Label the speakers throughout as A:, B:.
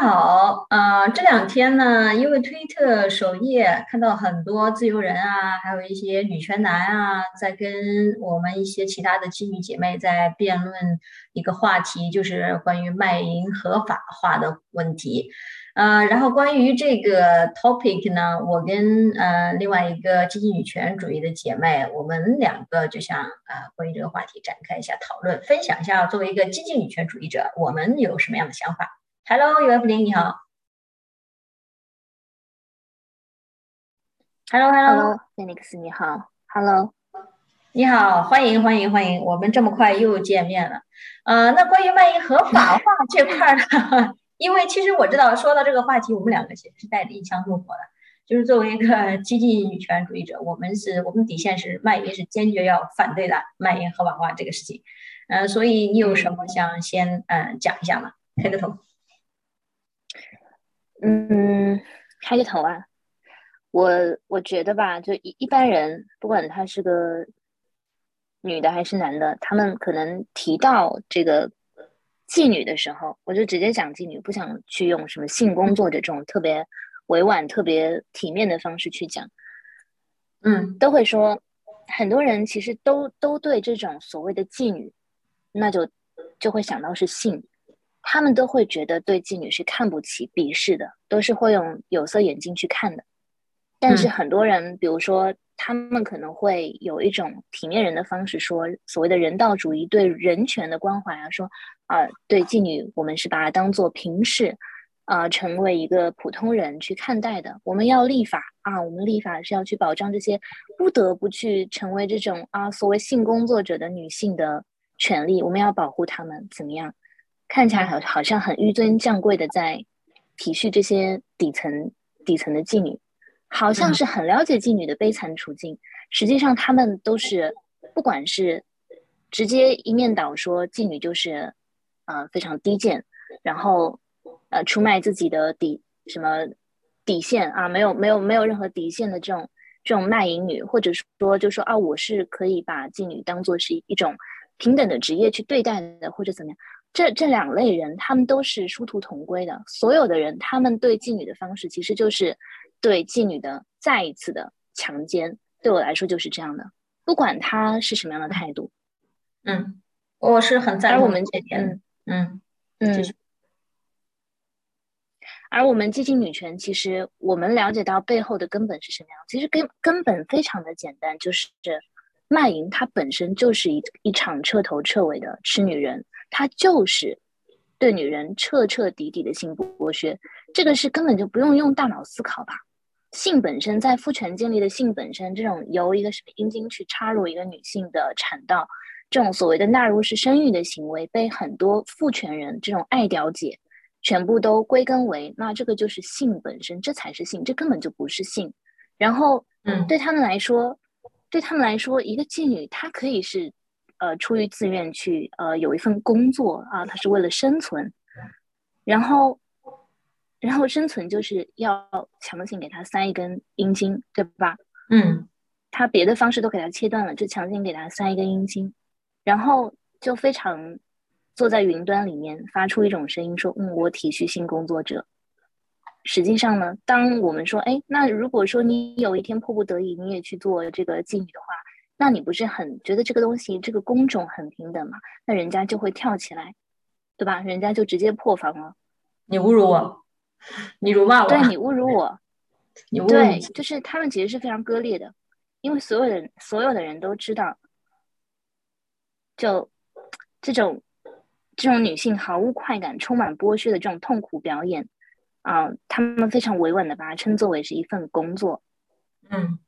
A: 好，呃，这两天呢，因为推特首页看到很多自由人啊，还有一些女权男啊，在跟我们一些其他的妓女姐妹在辩论一个话题，就是关于卖淫合法化的问题。呃，然后关于这个 topic 呢，我跟呃另外一个积极女权主义的姐妹，我们两个就想啊，关于这个话题展开一下讨论，分享一下作为一个积极女权主义者，我们有什么样的想法。Hello，尤 F 零你好。
B: Hello，Hello，Phoenix 你好。Hello，
A: 你好，欢迎欢迎欢迎，我们这么快又见面了。呃，那关于卖淫合法化 这块呢？因为其实我知道，说到这个话题，我们两个其实是带着一腔怒火的。就是作为一个 激进女权主义者，我们是我们底线是卖淫是坚决要反对的，卖淫合法化这个事情。嗯，所以你有什么想先嗯讲一下吗？开个头。
B: 嗯，开个头啊，我我觉得吧，就一一般人，不管他是个女的还是男的，他们可能提到这个妓女的时候，我就直接讲妓女，不想去用什么性工作者这种特别委婉、特别体面的方式去讲。
A: 嗯，
B: 都会说，很多人其实都都对这种所谓的妓女，那就就会想到是性。他们都会觉得对妓女是看不起、鄙视的，都是会用有色眼镜去看的。但是很多人，比如说，他们可能会有一种体面人的方式，说所谓的人道主义、对人权的关怀啊，说啊，对妓女，我们是把它当做平视，啊，成为一个普通人去看待的。我们要立法啊，我们立法是要去保障这些不得不去成为这种啊所谓性工作者的女性的权利，我们要保护她们，怎么样？看起来好好像很纡尊降贵的在体恤这些底层底层的妓女，好像是很了解妓女的悲惨处境。实际上，他们都是不管是直接一面倒说妓女就是呃非常低贱，然后呃出卖自己的底什么底线啊，没有没有没有任何底线的这种这种卖淫女，或者说就说啊我是可以把妓女当做是一种平等的职业去对待的，或者怎么样。这这两类人，他们都是殊途同归的。所有的人，他们对妓女的方式，其实就是对妓女的再一次的强奸。对我来说，就是这样的。不管他是什么样的态度，
A: 嗯，我是很赞同
B: 我们
A: 这点。嗯
B: 嗯。而我们激进女权，其实我们了解到背后的根本是什么样？其实根根本非常的简单，就是卖淫，它本身就是一一场彻头彻尾的吃女人。它就是对女人彻彻底底的性剥削，这个是根本就不用用大脑思考吧？性本身在父权建立的性本身，这种由一个什么阴茎去插入一个女性的产道，这种所谓的纳入式生育的行为，被很多父权人这种爱屌姐全部都归根为，那这个就是性本身，这才是性，这根本就不是性。然后，
A: 嗯，
B: 对他们来说，对他们来说，一个妓女她可以是。呃，出于自愿去呃有一份工作啊，她是为了生存，然后，然后生存就是要强行给她塞一根阴茎，对吧？
A: 嗯，
B: 她别的方式都给她切断了，就强行给她塞一根阴茎，然后就非常坐在云端里面发出一种声音说：“嗯，我体恤性工作者。”实际上呢，当我们说：“哎，那如果说你有一天迫不得已你也去做这个妓女的话。”那你不是很觉得这个东西这个工种很平等吗？那人家就会跳起来，对吧？人家就直接破防了。
A: 你侮辱我，你辱骂我，
B: 对你侮辱我，
A: 你侮
B: 对，就是他们其实是非常割裂的，因为所有人所有的人都知道，就这种这种女性毫无快感、充满剥削的这种痛苦表演啊，他们非常委婉的把它称作为是一份工作，
A: 嗯。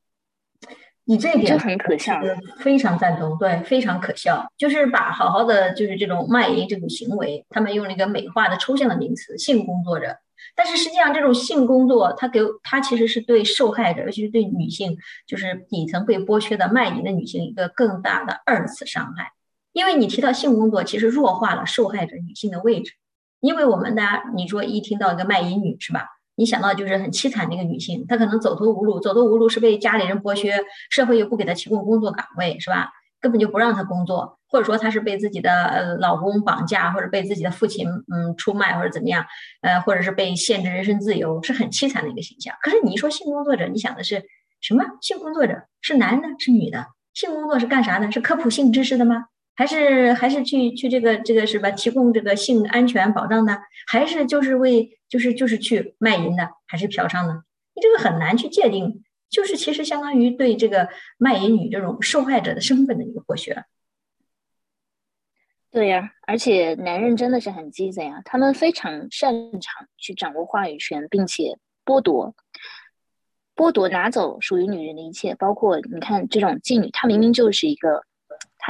A: 你这一点
B: 很可笑，
A: 非常赞同，对，非常可笑，就是把好好的就是这种卖淫这种行为，他们用了一个美化的抽象的名词“性工作者”，但是实际上这种性工作，它给它其实是对受害者，尤其是对女性，就是底层被剥削的卖淫的女性一个更大的二次伤害，因为你提到性工作，其实弱化了受害者女性的位置，因为我们大家你说一听到一个卖淫女是吧？你想到就是很凄惨的一个女性，她可能走投无路，走投无路是被家里人剥削，社会又不给她提供工作岗位，是吧？根本就不让她工作，或者说她是被自己的呃老公绑架，或者被自己的父亲嗯出卖，或者怎么样，呃，或者是被限制人身自由，是很凄惨的一个形象。可是你一说性工作者，你想的是什么？性工作者是男的，是女的？性工作是干啥的？是科普性知识的吗？还是还是去去这个这个是吧？提供这个性安全保障的？还是就是为就是就是去卖淫的？还是嫖娼的？你这个很难去界定。就是其实相当于对这个卖淫女这种受害者的身份的一个剥削。
B: 对呀，而且男人真的是很鸡贼啊，他们非常擅长去掌握话语权，并且剥夺、剥夺、拿走属于女人的一切，包括你看这种妓女，她明明就是一个，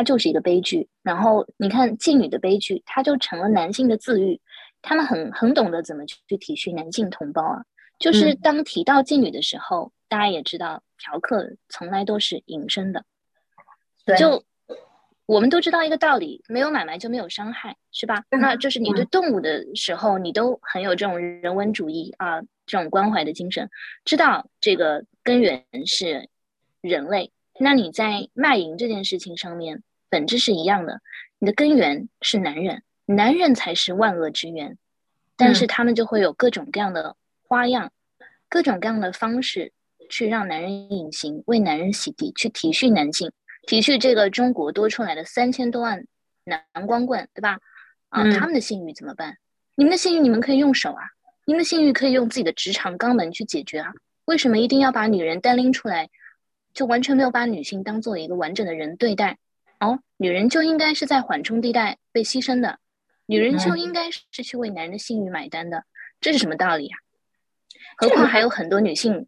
B: 她就是一个悲剧。然后你看妓女的悲剧，它就成了男性的自愈。他们很很懂得怎么去体恤男性同胞啊，就是当提到妓女的时候。大家也知道，嫖客从来都是隐身的。就我们都知道一个道理：没有买卖就没有伤害，是吧？那就是你对动物的时候，你都很有这种人文主义啊，这种关怀的精神，知道这个根源是人类。那你在卖淫这件事情上面，本质是一样的，你的根源是男人，男人才是万恶之源。但是他们就会有各种各样的花样，各种各样的方式。去让男人隐形，为男人洗涤，去体恤男性，体恤这个中国多出来的三千多万男光棍，对吧？啊，他们的性欲怎么办？你们的性欲你们可以用手啊，你们的性欲可以用自己的职场肛门去解决啊。为什么一定要把女人单拎出来，就完全没有把女性当做一个完整的人对待？哦，女人就应该是在缓冲地带被牺牲的，女人就应该是去为男人的性欲买单的，这是什么道理啊？何况还有很多女性。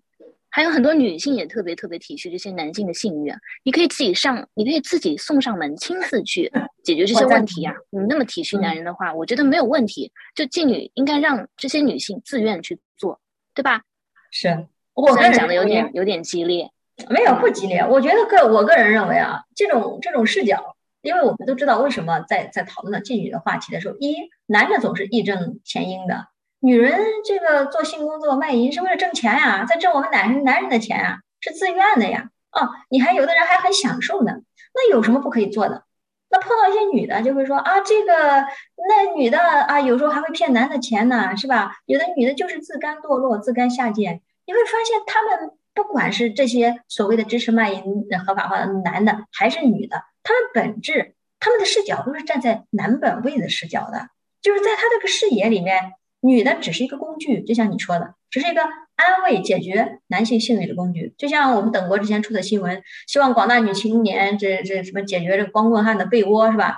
B: 还有很多女性也特别特别体恤这些男性的性欲啊，你可以自己上，你可以自己送上门，亲自去解决这些问题啊。你那么体恤男人的话，我觉得没有问题。就妓女应该让这些女性自愿去做，对吧？
A: 是，我
B: 虽然讲的有点有点激烈，
A: 没有不激烈。我觉得个我个人认为啊，这种这种视角，因为我们都知道为什么在在讨论妓女的话题的时候，一男的总是义正言辞的。女人这个做性工作卖淫是为了挣钱呀，在挣我们男人男人的钱啊，是自愿的呀。哦，你还有的人还很享受呢，那有什么不可以做的？那碰到一些女的就会说啊，这个那女的啊，有时候还会骗男的钱呢，是吧？有的女的就是自甘堕落、自甘下贱。你会发现，他们不管是这些所谓的支持卖淫合法化的男的，还是女的，他们本质、他们的视角都是站在男本位的视角的，就是在他这个视野里面。女的只是一个工具，就像你说的，只是一个安慰、解决男性性欲的工具。就像我们等国之前出的新闻，希望广大女青年这这什么解决这光棍汉的被窝是吧？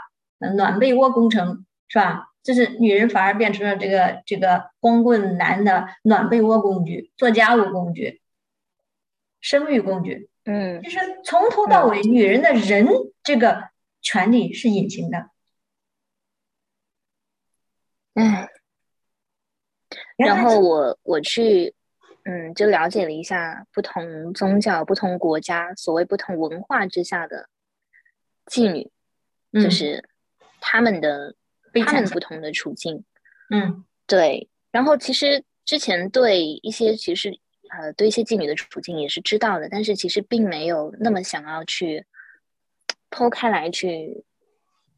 A: 暖被窝工程是吧？就是女人反而变成了这个这个光棍男的暖被窝工具、做家务工具、生育工具。
B: 嗯，
A: 其实从头到尾，女人的人这个权利是隐形的。
B: 嗯。然后我我去，嗯，就了解了一下不同宗教、不同国家所谓不同文化之下的妓女，就是他们的他们不同的处境。
A: 嗯，
B: 对。然后其实之前对一些其实呃对一些妓女的处境也是知道的，但是其实并没有那么想要去剖开来去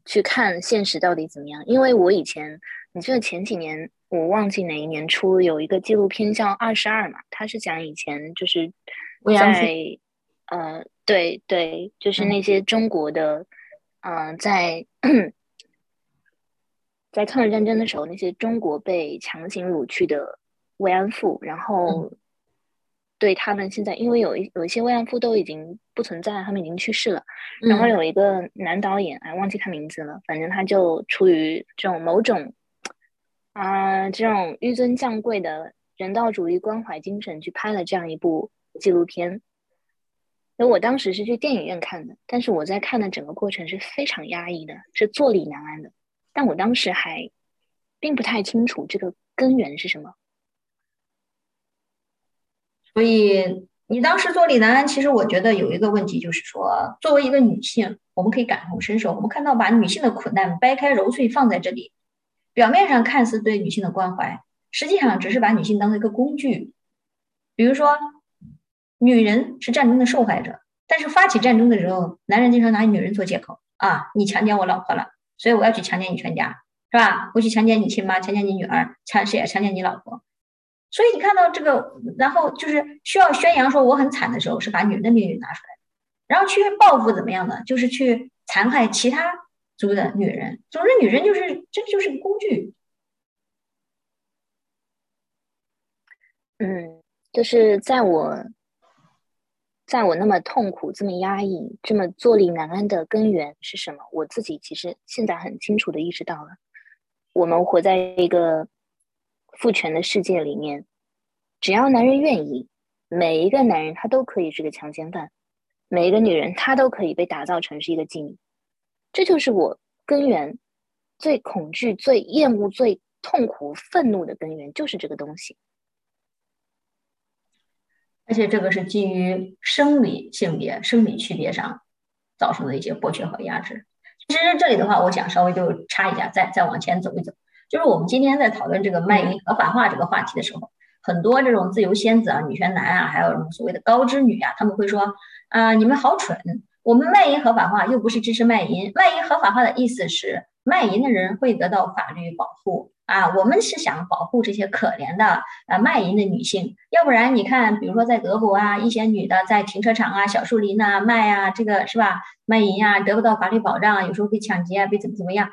B: 去看现实到底怎么样，因为我以前你记得前几年。我忘记哪一年出有一个纪录片叫《二十二》嘛，它是讲以前就是在呃，对对，就是那些中国的，嗯，在在抗日战争的时候，那些中国被强行掳去的慰安妇，然后对他们现在，因为有一有一些慰安妇都已经不存在，他们已经去世了，然后有一个男导演，哎，忘记他名字了，反正他就出于这种某种。啊，这种纡尊降贵的人道主义关怀精神去拍了这样一部纪录片。那我当时是去电影院看的，但是我在看的整个过程是非常压抑的，是坐立难安的。但我当时还并不太清楚这个根源是什么。
A: 所以你当时做李南安，其实我觉得有一个问题，就是说，作为一个女性，我们可以感同身受，我们看到把女性的苦难掰开揉碎放在这里。表面上看似对女性的关怀，实际上只是把女性当做一个工具。比如说，女人是战争的受害者，但是发起战争的时候，男人经常拿女人做借口啊，你强奸我老婆了，所以我要去强奸你全家，是吧？我去强奸你亲妈，强奸你女儿，强谁强奸你老婆。所以你看到这个，然后就是需要宣扬说我很惨的时候，是把女人的命运拿出来，然后去报复怎么样呢？就是去残害其他族的女人。总之，女人就是这就是个工具。
B: 嗯，就是在我，在我那么痛苦、这么压抑、这么坐立难安的根源是什么？我自己其实现在很清楚的意识到了，我们活在一个父权的世界里面，只要男人愿意，每一个男人他都可以是个强奸犯，每一个女人她都可以被打造成是一个妓女，这就是我根源最恐惧、最厌恶、最痛苦、愤怒的根源，就是这个东西。
A: 而且这个是基于生理性别、生理区别上造成的一些剥削和压制。其实这里的话，我想稍微就插一下，再再往前走一走。就是我们今天在讨论这个卖淫合法化这个话题的时候，很多这种自由仙子啊、女权男啊，还有什么所谓的高知女啊，他们会说啊，你们好蠢，我们卖淫合法化又不是支持卖淫，卖淫合法化的意思是卖淫的人会得到法律保护。啊，我们是想保护这些可怜的呃卖淫的女性，要不然你看，比如说在德国啊，一些女的在停车场啊、小树林呐卖啊，这个是吧？卖淫啊，得不到法律保障，有时候被抢劫啊，被怎么怎么样。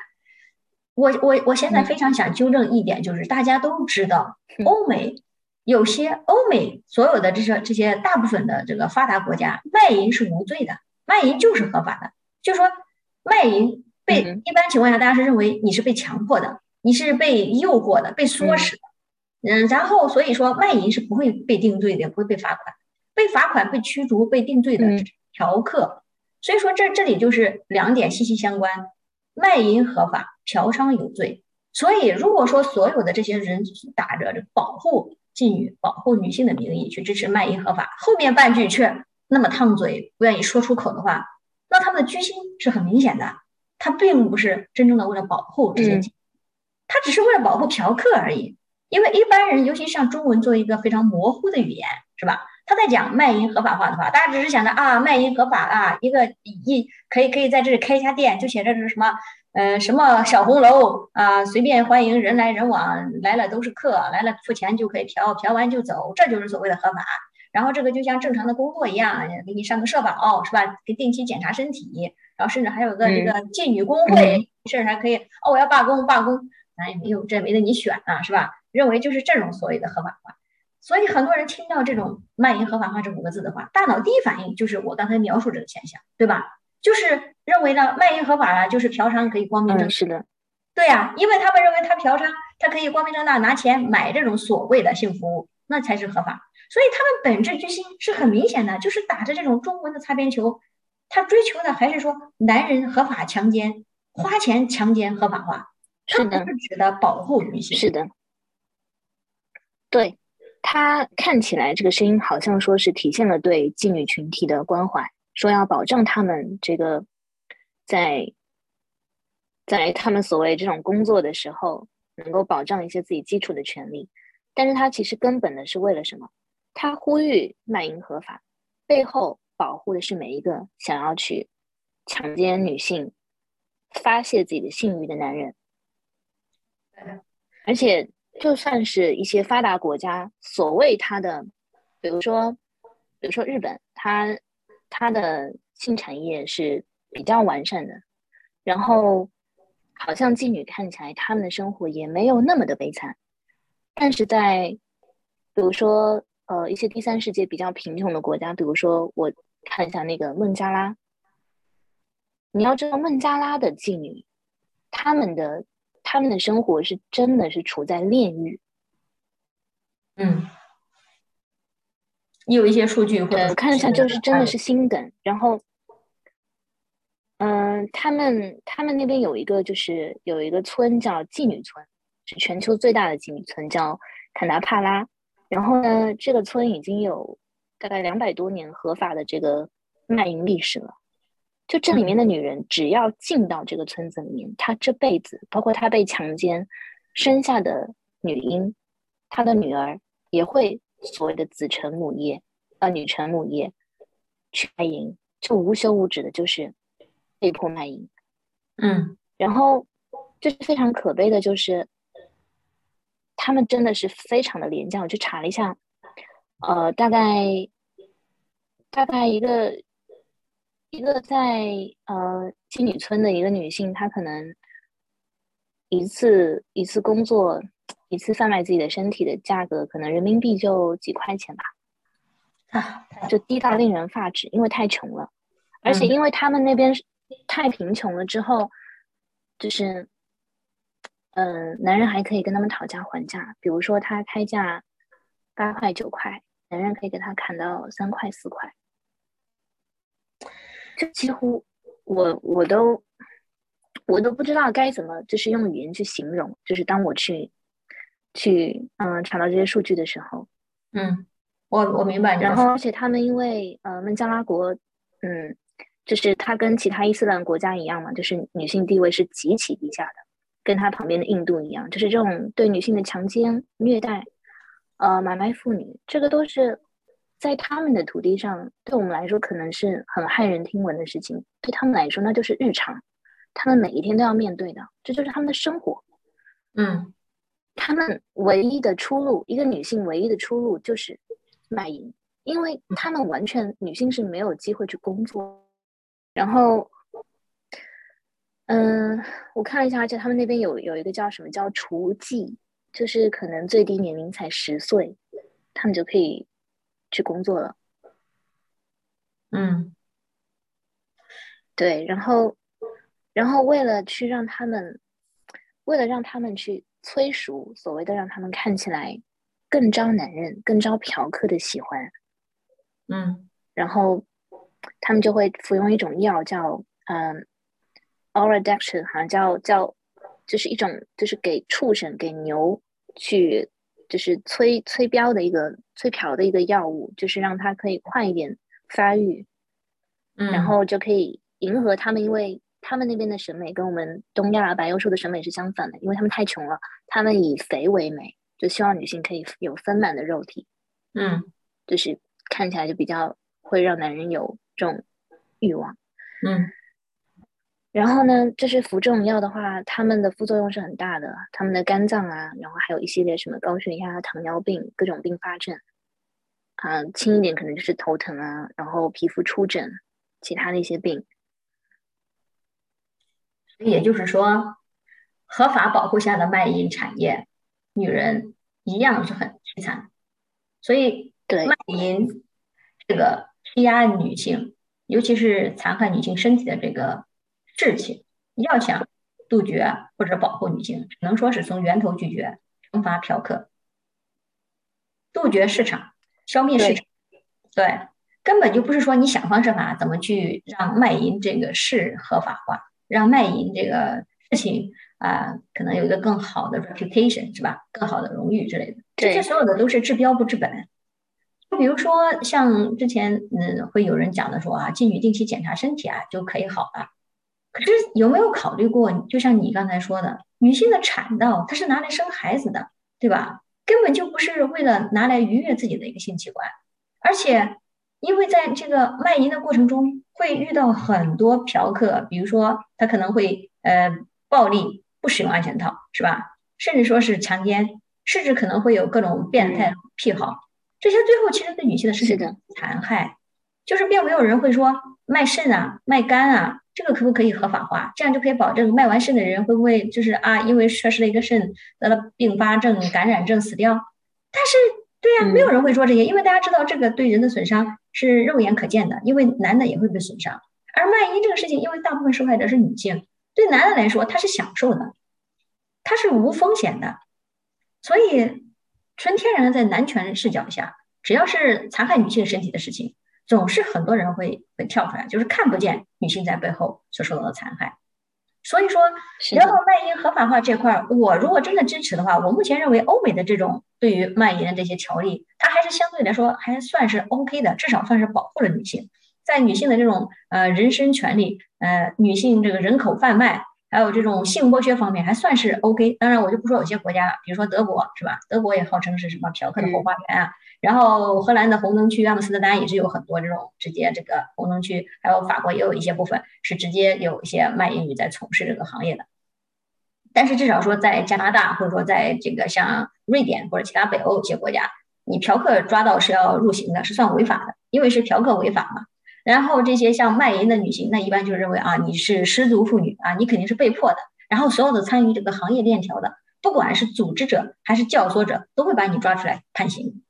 A: 我我我现在非常想纠正一点，就是大家都知道，欧美有些欧美所有的这些这些大部分的这个发达国家，卖淫是无罪的，卖淫就是合法的。就说卖淫被一般情况下大家是认为你是被强迫的。你是被诱惑的，被唆使的，嗯，然后所以说卖淫是不会被定罪的，不会被罚款，被罚款、被驱逐、被定罪的嫖客。所以说这这里就是两点息息相关，卖淫合法，嫖娼有罪。所以如果说所有的这些人打着这保护妓女、保护女性的名义去支持卖淫合法，后面半句却那么烫嘴，不愿意说出口的话，那他们的居心是很明显的，他并不是真正的为了保护这些。他只是为了保护嫖客而已，因为一般人，尤其像中文做一个非常模糊的语言，是吧？他在讲卖淫合法化的话，大家只是想着啊，卖淫合法啊，一个一可以可以在这里开一家店，就写着是什么，呃，什么小红楼啊，随便欢迎人来人往，来了都是客，来了付钱就可以嫖，嫖完就走，这就是所谓的合法。然后这个就像正常的工作一样，给你上个社保是吧？给定期检查身体，然后甚至还有个这个妓女工会，甚至还可以哦，我要罢工罢工。咱也没有，这没得你选啊，是吧？认为就是这种所谓的合法化，所以很多人听到这种卖淫合法化这五个字的话，大脑第一反应就是我刚才描述这个现象，对吧？就是认为呢，卖淫合法了，就是嫖娼可以光明正大。
B: 是的，
A: 对呀，因为他们认为他嫖娼，他可以光明正大拿钱买这种所谓的性服务，那才是合法。所以他们本质居心是很明显的，就是打着这种中文的擦边球，他追求的还是说男人合法强奸，花钱强奸合法化。
B: 他不，
A: 是指的保护女性。
B: 是的，对他看起来这个声音好像说是体现了对妓女群体的关怀，说要保障他们这个在在他们所谓这种工作的时候，能够保障一些自己基础的权利。但是他其实根本的是为了什么？他呼吁卖淫合法，背后保护的是每一个想要去强奸女性、发泄自己的性欲的男人。而且，就算是一些发达国家，所谓它的，比如说，比如说日本，它它的性产业是比较完善的，然后好像妓女看起来他们的生活也没有那么的悲惨，但是在比如说呃一些第三世界比较贫穷的国家，比如说我看一下那个孟加拉，你要知道孟加拉的妓女，他们的。他们的生活是真的是处在炼狱。
A: 嗯，你有一些数据，
B: 对，我看一下，就是真的是心梗。然后，嗯，他们他们那边有一个，就是有一个村叫妓女村，是全球最大的妓女村，叫坎达帕拉。然后呢，这个村已经有大概两百多年合法的这个卖淫历史了。就这里面的女人，只要进到这个村子里面，她这辈子，包括她被强奸生下的女婴，她的女儿也会所谓的子承母业，呃，女承母业，去卖淫，就无休无止的，就是被迫卖淫。
A: 嗯，
B: 然后就是非常可悲的，就是他们真的是非常的廉价。我去查了一下，呃，大概大概一个一个在呃妓女村的一个女性，她可能一次一次工作，一次贩卖自己的身体的价格，可能人民币就几块钱吧，
A: 啊，
B: 就低到令人发指，因为太穷了，而且
A: 嗯。
B: 因为他们那边是太贫穷了之后，就是，嗯、男人还可以跟他们讨价还价，比如说他开价八块九块，男人可以给他砍到三块四块，就几乎我我都我都不知道该怎么就是用语言去形容，就是当我去去嗯、查到这些数据的时候，
A: 嗯，我我明白
B: 然后，而且他们因为呃，孟加拉国，嗯，就是它跟其他伊斯兰国家一样嘛，就是女性地位是极其低下的，跟它旁边的印度一样，就是这种对女性的强奸、虐待，呃，买卖妇女，这个都是在他们的土地上，对我们来说可能是很骇人听闻的事情，对他们来说那就是日常，他们每一天都要面对的，这就是他们的生活。
A: 嗯
B: 他们唯一的出路，一个女性唯一的出路就是卖淫，因为他们完全女性是没有机会去工作。然后，嗯，我看了一下，而且他们那边有有一个叫什么叫雏妓，就是可能最低年龄才十岁，他们就可以去工作了。
A: 嗯
B: 对，然后，然后为了去让他们，为了让他们去催熟，所谓的让他们看起来更招男人、更招嫖客的喜欢，
A: 嗯。
B: 然后他们就会服用一种药叫嗯 oraduction 好像叫叫，就是一种就是给畜生给牛去就是催催标的一个催嫖的一个药物，就是让它可以快一点发育，
A: 嗯，
B: 然后就可以迎合他们，因为他们那边的审美跟我们东亚白幼瘦的审美是相反的，因为他们太穷了，他们以肥为美，就希望女性可以有丰满的肉体，
A: 嗯
B: 就是看起来就比较会让男人有这种欲望。
A: 嗯
B: 然后呢，就是服这种药的话，他们的副作用是很大的，他们的肝脏啊，然后还有一系列什么高血压、糖尿病各种并发症，啊，轻一点可能就是头疼啊，然后皮肤出疹，其他的一些病。
A: 也就是说，合法保护下的卖淫产业，女人一样是很凄惨。所以，
B: 对
A: 卖淫这个欺压女性，尤其是残害女性身体的这个事情，要想杜绝或者保护女性，只能说是从源头拒绝，惩罚嫖客，杜绝市场，消灭市
B: 对
A: 场。对，根本就不是说你想方设法怎么去让卖淫这个事合法化，让卖淫这个事情啊、可能有一个更好的 reputation 是吧？更好的荣誉之类的，这些所有的都是治标不治本。就比如说像之前嗯会有人讲的说啊，妓女定期检查身体啊就可以好了。可是有没有考虑过，就像你刚才说的，女性的产道它是拿来生孩子的，对吧？根本就不是为了拿来愉悦自己的一个性器官，而且因为在这个卖淫的过程中会遇到很多嫖客，比如说他可能会呃暴力不使用安全套，是吧？甚至说是强奸，甚至可能会有各种变态癖好，这些最后其实对女性的身体
B: 是的
A: 残害，就是并没有人会说卖肾啊、卖肝啊，这个可不可以合法化？这样就可以保证卖完肾的人会不会就是啊，因为缺失了一个肾得了并发症、感染症死掉？但是对呀、
B: 嗯
A: 没有人会说这些，因为大家知道这个对人的损伤是肉眼可见的，因为男的也会被损伤。而卖淫这个事情，因为大部分受害者是女性，对男的来说他是享受的，他是无风险的，所以纯天然的在男权视角下，只要是残害女性身体的事情，总是很多人会会跳出来，就是看不见女性在背后所受到的残害。所以说，
B: 是的
A: 聊到，卖淫合法化这块儿，我如果真的支持的话，我目前认为欧美的这种对于卖淫的这些条例，它还是相对来说还算是 OK 的，至少算是保护了女性。在女性的这种呃人身权利、呃女性这个人口贩卖、还有这种性剥削方面还算是 OK。当然，我就不说有些国家了，比如说德国是吧？德国也号称是什么嫖客的后花园啊。然后荷兰的红灯区阿姆斯特丹也是有很多这种直接这个红灯区，还有法国也有一些部分是直接有一些卖淫女在从事这个行业的。但是至少说在加拿大或者说在这个像瑞典或者其他北欧一些国家，你嫖客抓到是要入刑的，是算违法的，因为是嫖客违法嘛。然后这些像卖淫的女性，那一般就认为啊你是失足妇女啊，你肯定是被迫的。然后所有的参与这个行业链条的，不管是组织者还是教唆者，都会把你抓出来判刑。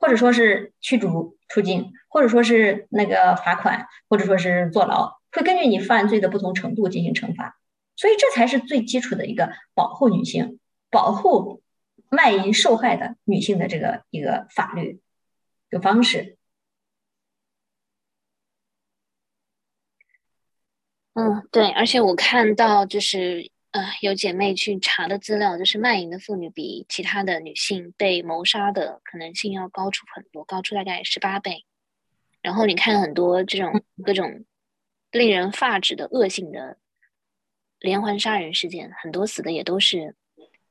A: 或者说是驱逐出境，或者说是那个罚款，或者说是坐牢，会根据你犯罪的不同程度进行惩罚。所以这才是最基础的一个保护女性、保护卖淫受害的女性的这个一个法律的方式。
B: 嗯，对，而且我看到就是。呃，有姐妹去查的资料，就是卖淫的妇女比其他的女性被谋杀的可能性要高出很多，高出大概十八倍。然后你看很多这种各种令人发指的恶性的连环杀人事件，很多死的也都是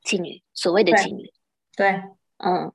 B: 妓女，所谓的妓女。
A: 对，
B: 嗯。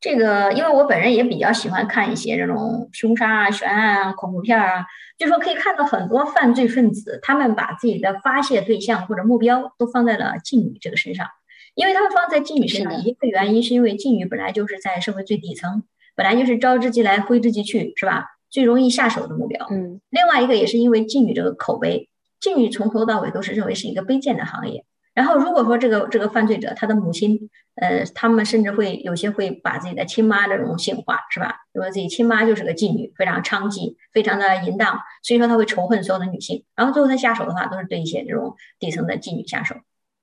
A: 这个，因为我本人也比较喜欢看一些这种凶杀啊、悬案啊、恐怖片啊，就说可以看到很多犯罪分子，他们把自己的发泄对象或者目标都放在了妓女这个身上，因为他们放在妓女身上，一个原因是因为妓女本来就是在社会最底层，本来就是招之即来挥之即去，是吧？最容易下手的目标。
B: 嗯。
A: 另外一个也是因为妓女这个口碑，妓女从头到尾都是认为是一个卑贱的行业。然后，如果说这个这个犯罪者他的母亲，呃，他们甚至会有些会把自己的亲妈这种性化，是吧？认为自己亲妈就是个妓女，非常娼妓，非常的淫荡，所以说他会仇恨所有的女性。然后最后他下手的话，都是对一些这种底层的妓女下手。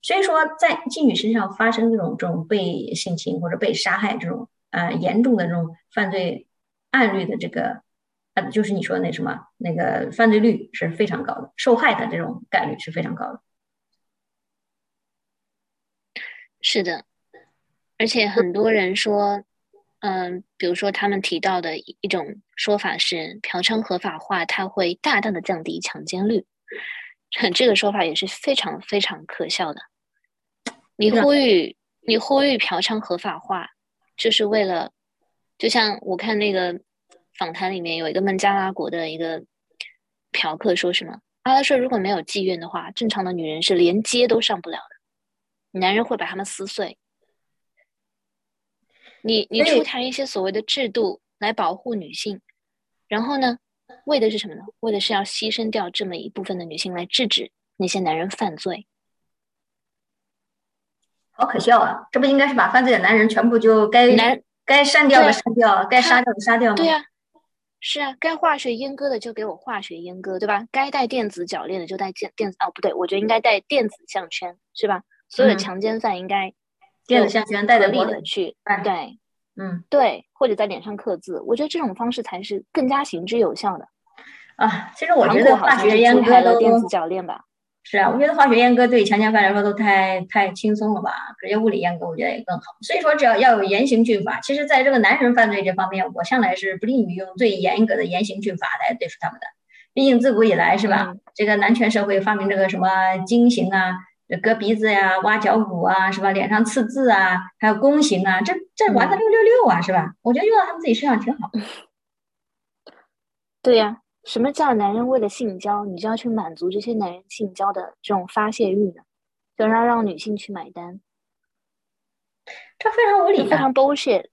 A: 所以说，在妓女身上发生这种这种被性侵或者被杀害这种呃严重的这种犯罪案例的这个，呃，就是你说那什么那个犯罪率是非常高的，受害的这种概率是非常高的。
B: 是的，而且很多人说，嗯，比如说他们提到的一种说法是，嫖娼合法化，它会大大的降低强奸率。这个说法也是非常非常可笑的。你呼吁，你呼吁嫖娼合法化，就是为了，就像我看那个访谈里面有一个孟加拉国的一个嫖客说什么，他说如果没有妓院的话，正常的女人是连街都上不了的。男人会把他们撕碎。你你出台一些所谓的制度来保护女性，然后呢，为的是什么呢？为的是要牺牲掉这么一部分的女性来制止那些男人犯罪。
A: 好可笑啊！这不应该是把犯罪的男人全部就该
B: 男
A: 该删掉的删掉，该杀掉的杀掉吗？
B: 对呀，是啊，该化学阉割的就给我化学阉割，对吧？该带电子脚链的就带电电子哦，不对，我觉得应该带电子项圈，是吧？所有的强奸犯应该
A: 电子项圈带着
B: 力的去，对，
A: 嗯，
B: 对，或者在脸上刻字，我觉得这种方式才是更加行之有效的。
A: 啊，其实我觉得化学阉割都
B: 电子铰链吧。
A: 是啊，我觉得化学阉割对强奸犯来说都太太轻松了吧？直接物理阉割我觉得也更好。所以说，只要要有严刑峻法。其实，在这个男人犯罪这方面，我向来是不利于用最严格的严刑峻法来对付他们的。毕竟自古以来是吧？这个男权社会发明这个什么经刑啊。割鼻子呀，挖脚骨啊，是吧？脸上刺字啊，还有弓形啊，这这玩的六六六啊，是吧？我觉得用到他们自己身上挺好。
B: 对呀，什么叫男人为了性交，你就要去满足这些男人性交的这种发泄欲呢？就要让女性去买单，
A: 这非常无理，
B: 非常 bullshit。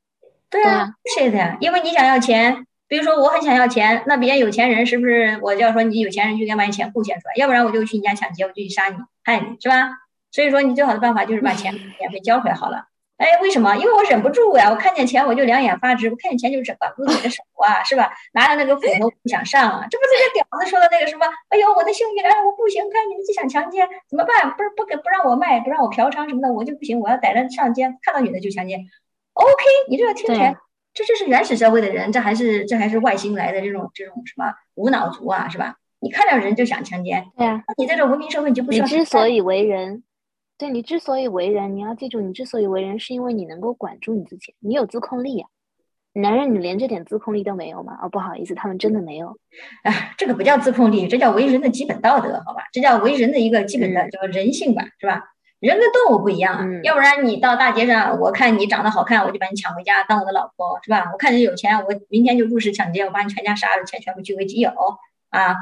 A: 对啊，bullshit 呀，因为你想要钱。比如说我很想要钱，那别人有钱人是不是我就要说你有钱人就应该把你钱贡献出来，要不然我就去你家抢劫，我就去杀你害你是吧？所以说你最好的办法就是把钱免费交出来好了。哎，为什么？因为我忍不住呀，我看见钱我就两眼发直，我看见钱就是管不住你的手啊，是吧？拿着那个斧头不想上啊，这不是这屌子说的那个什么？哎呦，我的性欲来了，我不行，看你们就想强奸，怎么办？不是不给不让我卖，不让我嫖娼什么的，我就不行，我要逮着上街，看到女的就强奸。OK，你这个听起来。这就是原始社会的人，这还是这还是外星来的这种这种什么无脑族啊，是吧？你看到人就想强奸，
B: 对啊。
A: 你在这文明社会，你就不需要。
B: 你之所以为人，对你之所以为人，你要记住，你之所以为人，是因为你能够管住你自己，你有自控力啊。男人你连这点自控力都没有吗？哦，不好意思，他们真的没有。
A: 哎，这个不叫自控力，这叫为人的基本道德，好吧？这叫为人的一个基本的叫人性吧，是吧？人跟动物不一样啊，要不然你到大街上，我看你长得好看，我就把你抢回家当我的老婆，是吧？我看你有钱，我明天就入室抢劫，我把你全家杀了，钱全部据为己有啊！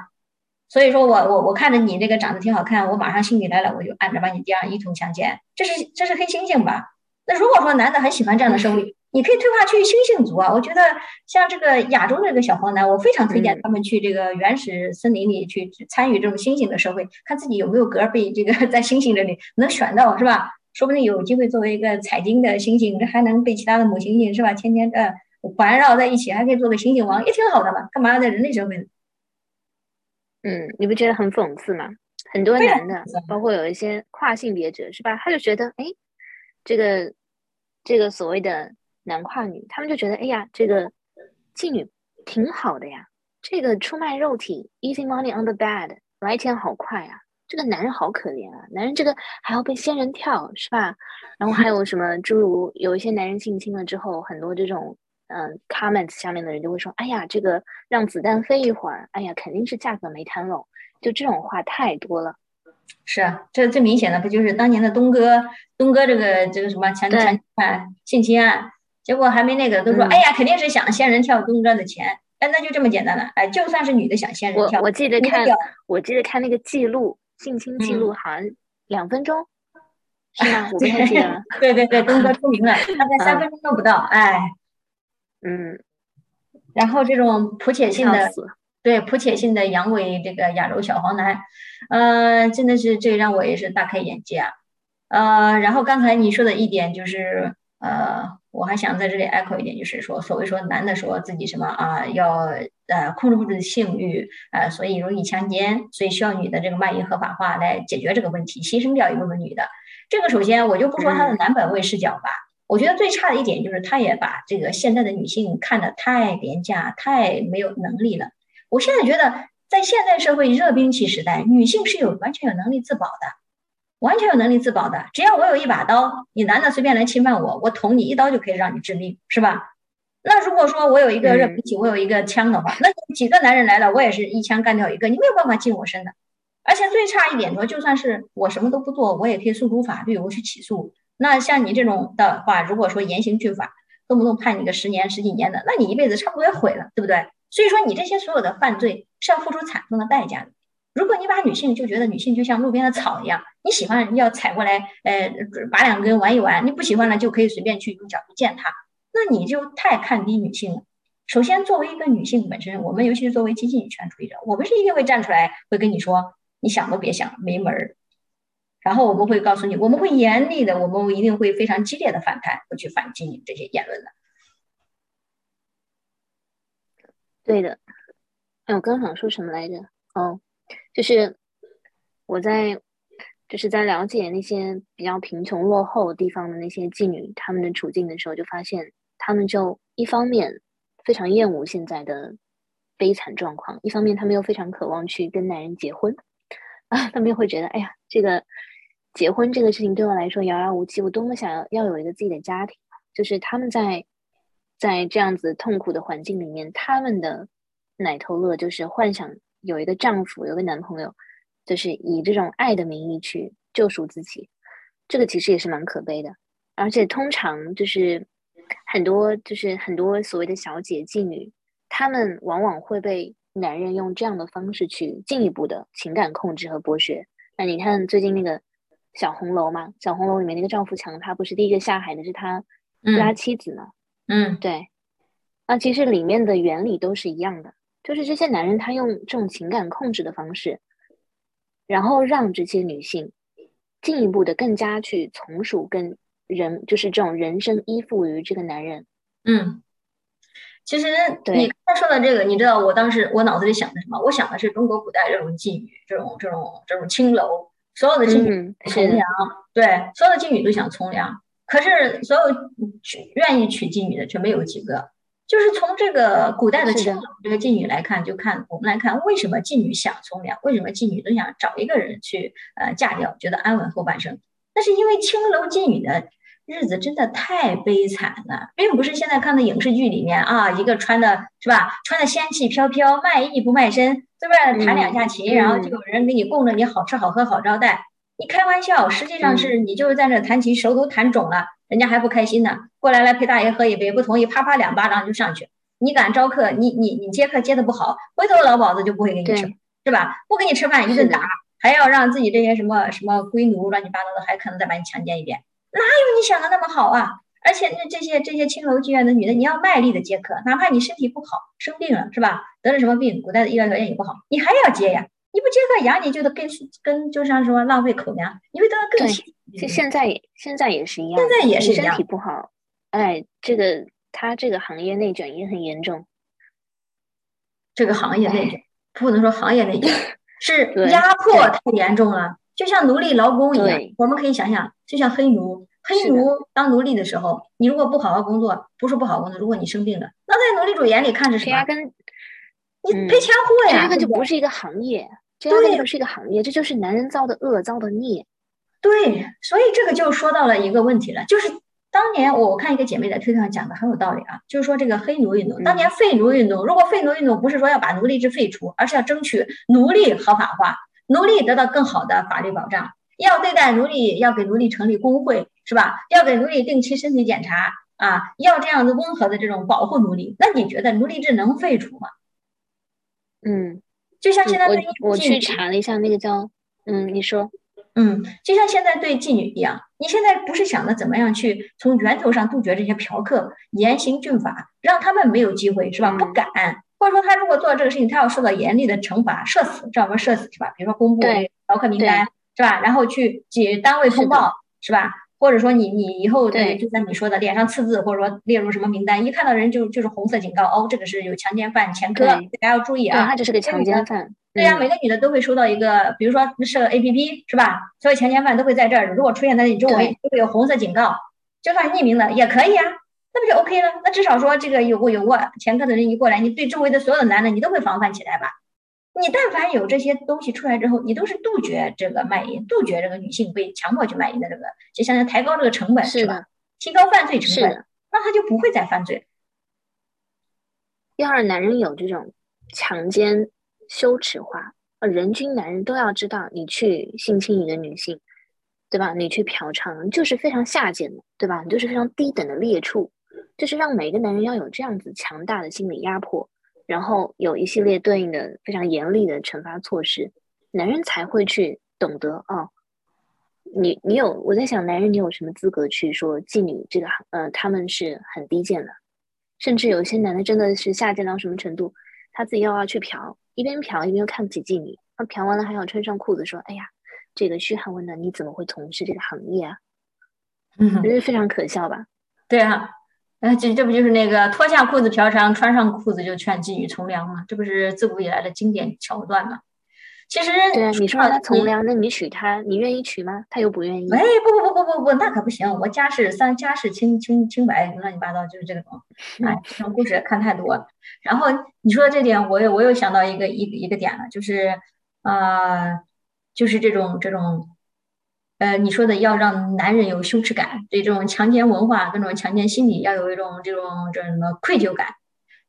A: 所以说我我我看着你这个长得挺好看，我马上心里来了，我就按着把你这样一通强奸，这是这是黑猩猩吧？那如果说男的很喜欢这样的社会，你可以退化去猩猩族啊！我觉得像这个亚洲这个小黄男，我非常推荐他们去这个原始森林里去参与这种猩猩的社会，看自己有没有格被这个 在猩猩这里能选到，是吧？说不定有机会作为一个采金的猩猩，这还能被其他的母猩猩是吧？天天呃环绕在一起，还可以做个猩猩王，也挺好的嘛。干嘛要在人类社会呢？
B: 嗯，你不觉得很讽刺吗？很多男的，包括有一些跨性别者，是吧？他就觉得，哎，这个这个所谓的男跨女，他们就觉得，哎呀，这个妓女挺好的呀，这个出卖肉体，easy money on the bed，来钱好快啊。这个男人好可怜啊，男人这个还要被仙人跳，是吧？然后还有什么诸如有一些男人性侵了之后，很多这种。嗯，comments 下面的人就会说：“哎呀，这个让子弹飞一会儿，哎呀，肯定是价格没谈拢。”就这种话太多了。
A: 是啊，这最明显的不就是当年的东哥，东哥这个这个什么强强案、性侵案，结果还没那个，都说：“哎呀，肯定是想仙人跳东哥的钱。”哎，那就这么简单了。哎，就算是女的想仙人跳，
B: 我我记得看，我记得看那个记录，性侵记录好像两分钟，是吗？我不太记得。
A: 对对对，东哥出名了，大概三分钟都不到，哎。
B: 嗯，
A: 然后这种普且性的，对普且性的阳痿这个亚洲小黄男，呃，真的是这让我也是大开眼界啊。呃，然后刚才你说的一点就是，呃，我还想在这里 echo 一点，就是说，所谓说男的说自己什么啊，要呃控制不住性欲，呃，所以容易强奸，所以需要女的这个卖淫合法化来解决这个问题，牺牲掉一部分女的。这个首先我就不说他的男本位视角吧。我觉得最差的一点就是，他也把这个现在的女性看得太廉价、太没有能力了。我现在觉得，在现代社会热兵器时代，女性是有完全有能力自保的，完全有能力自保的。只要我有一把刀，你男的随便来侵犯我，我捅你一刀就可以让你致命，是吧？那如果说我有一个热兵器，我有一个枪的话，那几个男人来了，我也是一枪干掉一个，你没有办法近我身的。而且最差一点说，就算是我什么都不做，我也可以诉诸法律，我去起诉。那像你这种的话，如果说严刑峻法，动不动判你个十年十几年的，那你一辈子差不多也毁了，对不对？所以说你这些所有的犯罪是要付出惨重的代价的。如果你把女性就觉得女性就像路边的草一样，你喜欢要踩过来，呃，拔两根玩一玩，你不喜欢了就可以随便去用脚去践踏，那你就太看低女性了。首先，作为一个女性本身，我们尤其是作为激进女权主义者，我们是一定会站出来，会跟你说，你想都别想，没门儿。然后我们会告诉你，我们会严厉的，我们一定会非常激烈的反弹，会去反击你这些言论的。
B: 对的。哎，我刚想说什么来着？哦，就是我在就是在了解那些比较贫穷落后地方的那些妓女他们的处境的时候，就发现他们就一方面非常厌恶现在的悲惨状况，一方面他们又非常渴望去跟男人结婚啊，他们又会觉得，哎呀，这个。结婚这个事情对我来说遥遥无期，我多么想要要有一个自己的家庭。就是他们在在这样子痛苦的环境里面，他们的奶头乐就是幻想有一个丈夫，有个男朋友，就是以这种爱的名义去救赎自己。这个其实也是蛮可悲的。而且通常就是很多就是很多所谓的小姐妓女，她们往往会被男人用这样的方式去进一步的情感控制和剥削。那你看最近那个。小红楼嘛，小红楼里面那个赵富强，他不是第一个下海的，是他他妻子嘛？
A: 嗯，
B: 对。那其实里面的原理都是一样的，就是这些男人他用这种情感控制的方式，然后让这些女性进一步的更加去从属跟人，就是这种人生依附于这个男人。
A: 嗯，其实你刚才说的这个，你知道我当时我脑子里想的什么？我想的是中国古代这种妓女，这种这种这种青楼。所有的妓女从良，对，所有的妓女都想从良，可是所有娶愿意娶妓女的却没有几个。就是从这个古代的青楼这个妓女来看，就看我们来看，为什么妓女想从良？为什么妓女都想找一个人去呃嫁掉，觉得安稳后半生？那是因为青楼妓女的日子真的太悲惨了，并不是现在看的影视剧里面啊，一个穿的是吧，穿的仙气飘飘，卖艺不卖身，对吧？弹两下琴，然后就有人给你供着你好吃好喝好招待。你开玩笑，实际上是你就是在那弹琴，手都弹肿了，人家还不开心呢。过来来陪大爷喝一杯，不同意，啪啪两巴掌就上去。你敢招客，你你你接客接的不好，回头老鸨子就不会给你吃，是吧？不给你吃饭，一顿打，还要让自己这些什么什么龟奴乱七八糟的，还可能再把你强奸一遍。哪有你想的那么好啊？而且那这些这些青楼妓院的女的，你要卖力的接客，哪怕你身体不好，生病了是吧？得了什么病，古代的医疗条件也不好，你还要接呀？你不接客养你就得跟跟就像什么浪费口粮，你会得到更
B: 气。就现在现在也是一样，
A: 现在也是一
B: 样，身体不好，哎，这个他这个行业内卷也很严重。
A: 这个行业内卷不能说行业内卷，是压迫太严重了。就像奴隶劳工一样，我们可以想想，就像黑奴，黑奴当奴隶的时候，你如果不好好工作，不是不好工作，如果你生病了，那在奴隶主眼里看着什么？压
B: 根，
A: 你赔钱货呀！
B: 压根就不是一个行业，这压根就是一个行业，这就是男人造的恶，造的孽。
A: 对，所以这个就说到了一个问题了，就是当年我看一个姐妹在推特上讲的很有道理啊，就是说这个黑奴运动，当年废奴运动，如果废奴运动不是说要把奴隶制废除，而是要争取奴隶合法化。奴隶得到更好的法律保障，要对待奴隶，要给奴隶成立工会，是吧？要给奴隶定期身体检查啊，要这样子温和的这种保护奴隶。那你觉得奴隶制能废除吗？
B: 嗯，
A: 就像现在对
B: 我去查了一下那个叫嗯，你说
A: 嗯，就像现在对妓女一样，你现在不是想着怎么样去从源头上杜绝这些嫖客，严刑峻法，让他们没有机会，是吧？不敢。或者说他如果做这个事情，他要受到严厉的惩罚，社死，知道吗？社死是吧？比如说公布嫖客名单是吧？然后去给单位通报是吧？或者说你你以后对，就像你说的脸上刺字，或者说列入什么名单，一看到人就就是红色警告哦，这个是有强奸犯前科，大家要注意啊。
B: 他就是个强奸犯。
A: 对呀，每个女的都会收到一个，比如说设 A P P 是吧？所有强奸犯都会在这儿，如果出现在你周围，就会有红色警告，就算匿名的也可以啊。那不就 OK 了？那至少说这个有过有过前科的人一过来，你对周围的所有的男的，你都会防范起来吧？你但凡有这些东西出来之后，你都是杜绝这个卖淫，杜绝这个女性被强迫去卖淫的这个，就相当于抬高这个成本是吧？提高犯罪成本，那他就不会再犯罪。
B: 要让男人有这种强奸羞耻化，呃，人均男人都要知道，你去性侵一个女性，对吧？你去嫖娼就是非常下贱的，对吧？你就是非常低等的劣畜。就是让每个男人要有这样子强大的心理压迫，然后有一系列对应的非常严厉的惩罚措施，男人才会去懂得哦。你你有我在想，男人你有什么资格去说妓女这个行呃他们是很低贱的，甚至有些男的真的是下贱到什么程度，他自己又要去嫖，一边嫖一边又看不起妓女，他嫖完了还要穿上裤子说，哎呀，这个嘘寒问暖，你怎么会从事这个行业啊？
A: 嗯，
B: 这是非常可笑吧？
A: 对啊。哎，这这不就是那个脱下裤子嫖娼，穿上裤子就劝妓女从良吗？这不是自古以来的经典桥段吗？其实，
B: 对啊，你说他从良，那你娶她，你愿意娶吗？他又不愿意。
A: 哎，不不不不不不，那可不行！我家世三家世清清清白，乱七八糟就是这种。哎，这种故事看太多。然后你说这点，我又我又想到一个一个一个点了，就是呃，就是这种这种。呃，你说的要让男人有羞耻感，对这种强奸文化、各种强奸心理要有一种这种这什么愧疚感。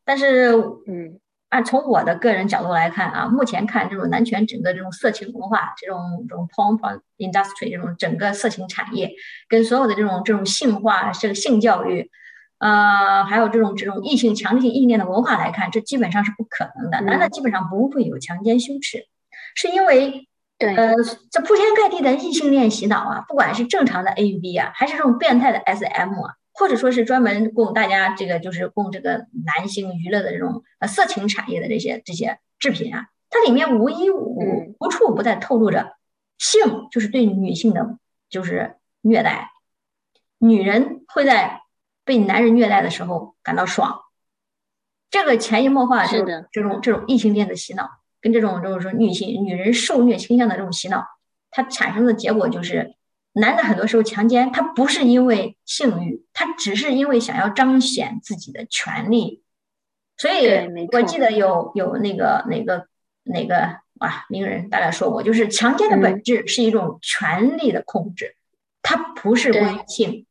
A: 但是，嗯，按从我的个人角度来看啊，目前看这种男权整个这种色情文化、这种这种 porn industry 这种整个色情产业，跟所有的这种这种性化、这个性教育，呃，还有这种这种异性强制性意念的文化来看，这基本上是不可能的。男的基本上不会有强奸羞耻，是因为。呃，这铺天盖地的异性恋洗脑啊，不管是正常的 A V 啊，还是这种变态的 S M 啊，或者说是专门供大家这个就是供这个男性娱乐的这种呃色情产业的这些这些制品啊，它里面无一无无处不在透露着性就是对女性的就是虐待，女人会在被男人虐待的时候感到爽，这个潜移默化就是这种这种异性恋的洗脑。跟这种就是说女性女人受虐倾向的这种洗脑，它产生的结果就是，男的很多时候强奸他不是因为性欲，他只是因为想要彰显自己的权利。所以我记得有有那个哪个哪个啊名人大概说过，就是强奸的本质是一种权力的控制，它不是关于性，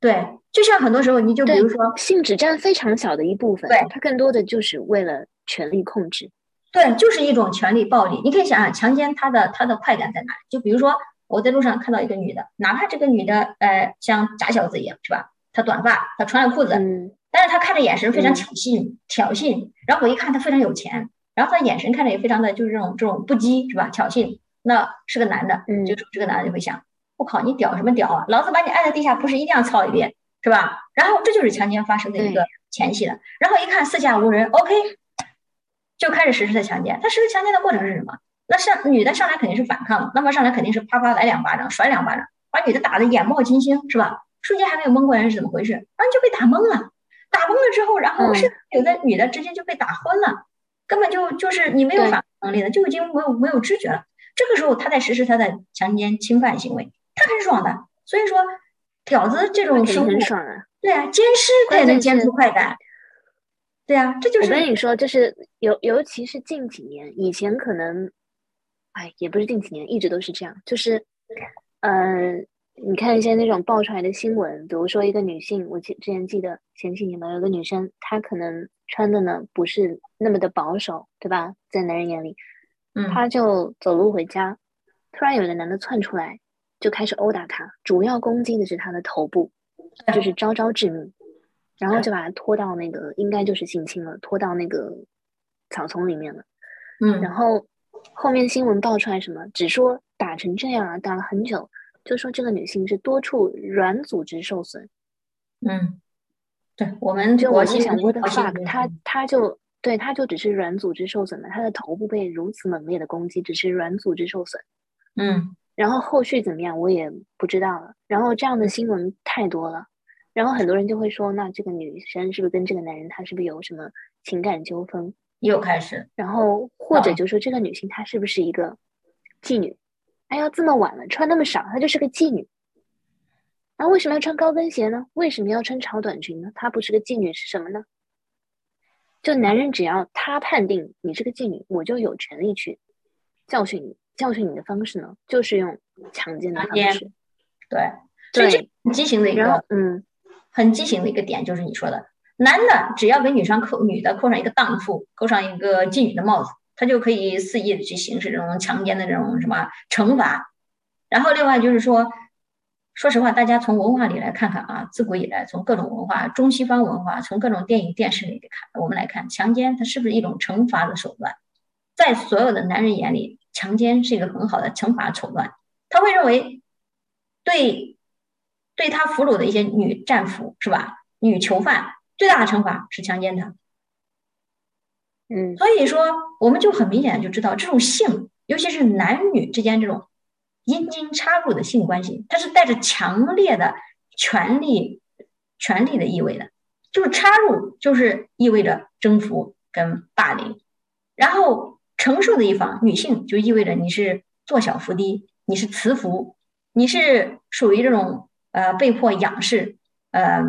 A: 对，就像很多时候，你就比如说，
B: 性只占非常小的一部分，
A: 对，
B: 它更多的就是为了权力控制。
A: 对，就是一种权力暴力。你可以想想，强奸他的他的快感在哪里？就比如说，我在路上看到一个女的，哪怕这个女的，呃，像假小子一样，是吧？她短发，她穿了裤子，
B: 嗯，
A: 但是她看着眼神非常挑衅，挑衅。然后我一看，她非常有钱，然后她眼神看着也非常的就是这种这种不羁，是吧？挑衅。那是个男的，
B: 嗯，
A: 就这个男的就会想。我靠，你屌什么屌啊！老子把你按在地下，不是一定要操一遍，是吧？然后这就是强奸发生的一个前戏了。然后一看四下无人，OK，就开始实施的强奸。他实施强奸的过程是什么？那上女的上来肯定是反抗，那么上来肯定是啪啪来两巴掌，甩两巴掌，把女的打得眼冒金星，是吧？瞬间还没有蒙过来是怎么回事？然后就被打懵了，打懵了之后，然后是有的女的直接就被打昏了，根本就就是你没有反抗能力的，就已经没有没有知觉了。这个时候他在实施他的强奸侵犯行为。他很爽的，所以说，婊子这种生
B: 很爽啊。
A: 对啊，奸尸他也能奸出快感。对啊，这就是
B: 我跟你说，就是尤尤其是近几年，以前可能，哎，也不是近几年，一直都是这样。就是，嗯，你看一些那种爆出来的新闻，比如说一个女性，我记之前记得前几年吧，有个女生，她可能穿的呢不是那么的保守，对吧？在男人眼里，
A: 嗯，
B: 她就走路回家，突然有一个男的窜出来。就开始殴打她，主要攻击的是她的头部，就是招招致命，然后就把他拖到那个应该就是性侵了，拖到那个草丛里面了。
A: 嗯，
B: 然后后面新闻爆出来什么，只说打成这样啊，打了很久，就说这个女性是多处软组织受损。
A: 嗯，对，我们
B: 就我想过的 fuck，他他就对他就只是软组织受损了，他的头部被如此猛烈的攻击，只是软组织受损。
A: 嗯。
B: 然后后续怎么样，我也不知道了。然后这样的新闻太多了，然后很多人就会说，那这个女生是不是跟这个男人，他是不是有什么情感纠纷？
A: 又开始。
B: 然后或者就说这个女性她是不是一个妓女？哎呀，这么晚了，穿那么少，她就是个妓女。那为什么要穿高跟鞋呢？为什么要穿长短裙呢？她不是个妓女是什么呢？就男人只要他判定你是个妓女，我就有权利去教训你。教训你的方式呢，就是用强奸的方式。
A: 对，对，很畸形的一个，
B: 嗯，
A: 很畸形的一个点就是你说的，男的只要给女生扣女的扣上一个荡妇，扣上一个妓女的帽子，他就可以肆意的去行使这种强奸的这种什么惩罚。然后另外就是说，说实话，大家从文化里来看看啊，自古以来从各种文化，中西方文化，从各种电影电视里看，我们来看强奸它是不是一种惩罚的手段，在所有的男人眼里。强奸是一个很好的惩罚手段，他会认为，对，对他俘虏的一些女战俘是吧？女囚犯最大的惩罚是强奸他。
B: 嗯，
A: 所以说我们就很明显就知道，这种性，尤其是男女之间这种阴茎插入的性关系，它是带着强烈的权力、权力的意味的，就是插入就是意味着征服跟霸凌，然后。承受的一方，女性就意味着你是做小伏低，你是雌伏，你是属于这种呃被迫仰视，呃，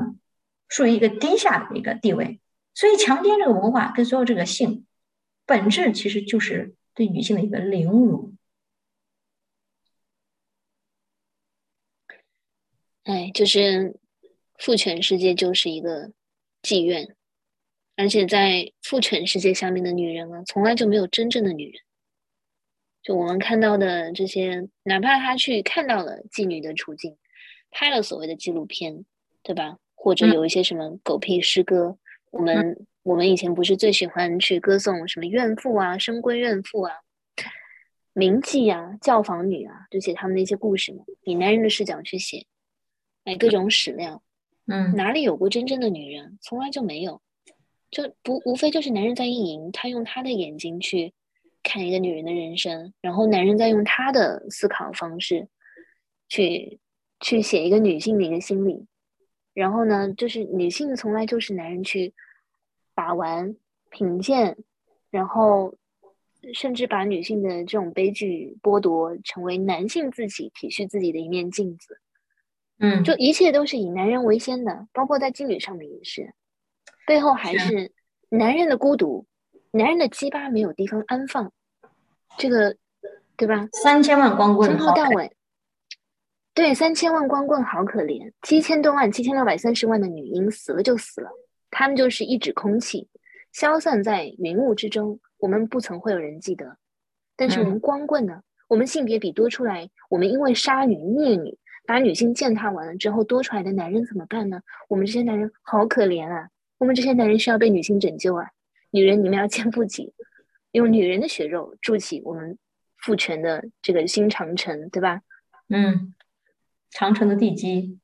A: 属于一个低下的一个地位。所以强奸这个文化跟所有这个性本质其实就是对女性的一个凌辱。
B: 哎，就是父权世界就是一个妓院。而且在父权世界下面的女人啊，从来就没有真正的女人。就我们看到的这些，哪怕他去看到了妓女的处境，拍了所谓的纪录片，对吧？或者有一些什么狗屁诗歌，我们我们以前不是最喜欢去歌颂什么怨妇啊、深闺怨妇啊、名妓啊、教坊女啊，就写他们那些故事嘛，以男人的视角去写，哎，各种史料，
A: 嗯，
B: 哪里有过真正的女人？从来就没有。就不无非就是男人在意淫，他用他的眼睛去看一个女人的人生，然后男人在用他的思考方式去去写一个女性的一个心理，然后呢，就是女性从来就是男人去把玩品鉴，然后甚至把女性的这种悲剧剥夺，成为男性自己体恤自己的一面镜子。
A: 嗯，
B: 就一切都是以男人为先的，包括在妓女上面也是。背后还是男人的孤独，男人的鸡巴没有地方安放，这个对吧？
A: 三千万光棍，
B: 从头到尾，对，三千万光棍好可怜，七千多万、七千六百三十万的女婴死了就死了，他们就是一纸空气，消散在云雾之中，我们不曾会有人记得。但是我们光棍呢？我们性别比多出来，我们因为杀女、虐女，把女性践踏完了之后，多出来的男人怎么办呢？我们这些男人好可怜啊！我们这些男人需要被女性拯救啊！女人，你们要肩负起，用女人的血肉筑起我们父权的这个新长城，对吧？
A: 嗯。长城的地基，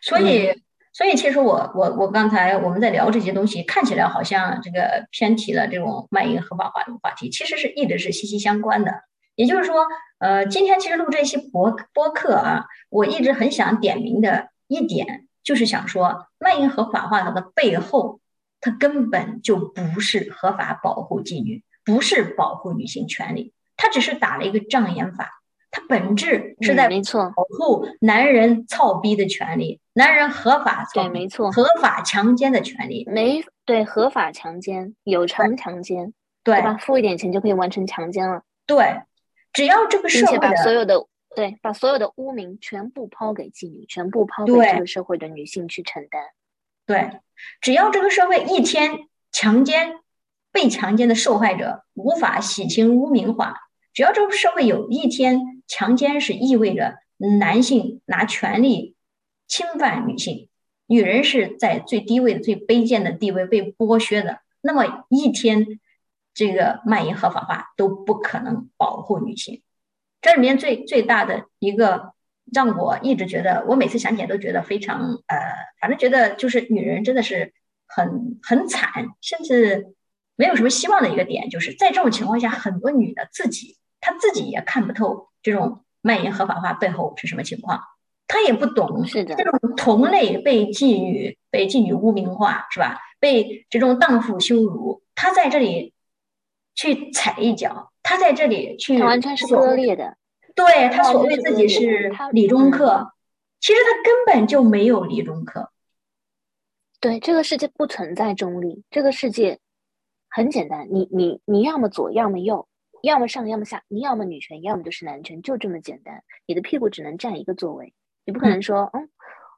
A: 所以，所以其实我我我刚才我们在聊这些东西，看起来好像这个偏题了这种卖淫合法化的话题，其实是一直是息息相关的。也就是说，呃，今天其实录这些博播客啊，我一直很想点名的一点，就是想说，卖淫合法化它的背后，它根本就不是合法保护妓女，不是保护女性权利，它只是打了一个障眼法。它本质是在保护男人操逼的权利，男人合法操
B: 对没错
A: 合法强奸的权利，
B: 没对合法强奸有偿强奸，
A: 对
B: 吧？付一点钱就可以完成强奸了，
A: 对，只要这个社会
B: 把所有的对把所有的污名全部抛给妓女，全部抛给这个社会的女性去承担。
A: 对，只要这个社会一天强奸被强奸的受害者无法洗清污名化，只要这个社会有一天强奸是意味着男性拿权力侵犯女性，女人是在最低位、最卑贱的地位被剥削的，那么一天这个卖淫合法化都不可能保护女性。这里面最最大的一个让我一直觉得，我每次想起来都觉得非常呃，反正觉得就是女人真的是很很惨，甚至没有什么希望的一个点，就是在这种情况下，很多女的自己她自己也看不透这种蔓延合法化背后是什么情况，他也不懂
B: 是的
A: 这种同类被妓女被妓女污名化是吧？被这种荡妇羞辱，他在这里去踩一脚，他在这里去
B: 它完全是
A: 所
B: 割裂的，
A: 对他
B: 他
A: 所谓自己
B: 是
A: 理中
B: 嗯
A: 客，其实他根本就没有理中客。
B: 对这个世界不存在中立，这个世界很简单，你你你要么左，要么右，要么上，要么下，你要么女权，要么就是男权，就这么简单。你的屁股只能占一个座位，你不可能说，嗯，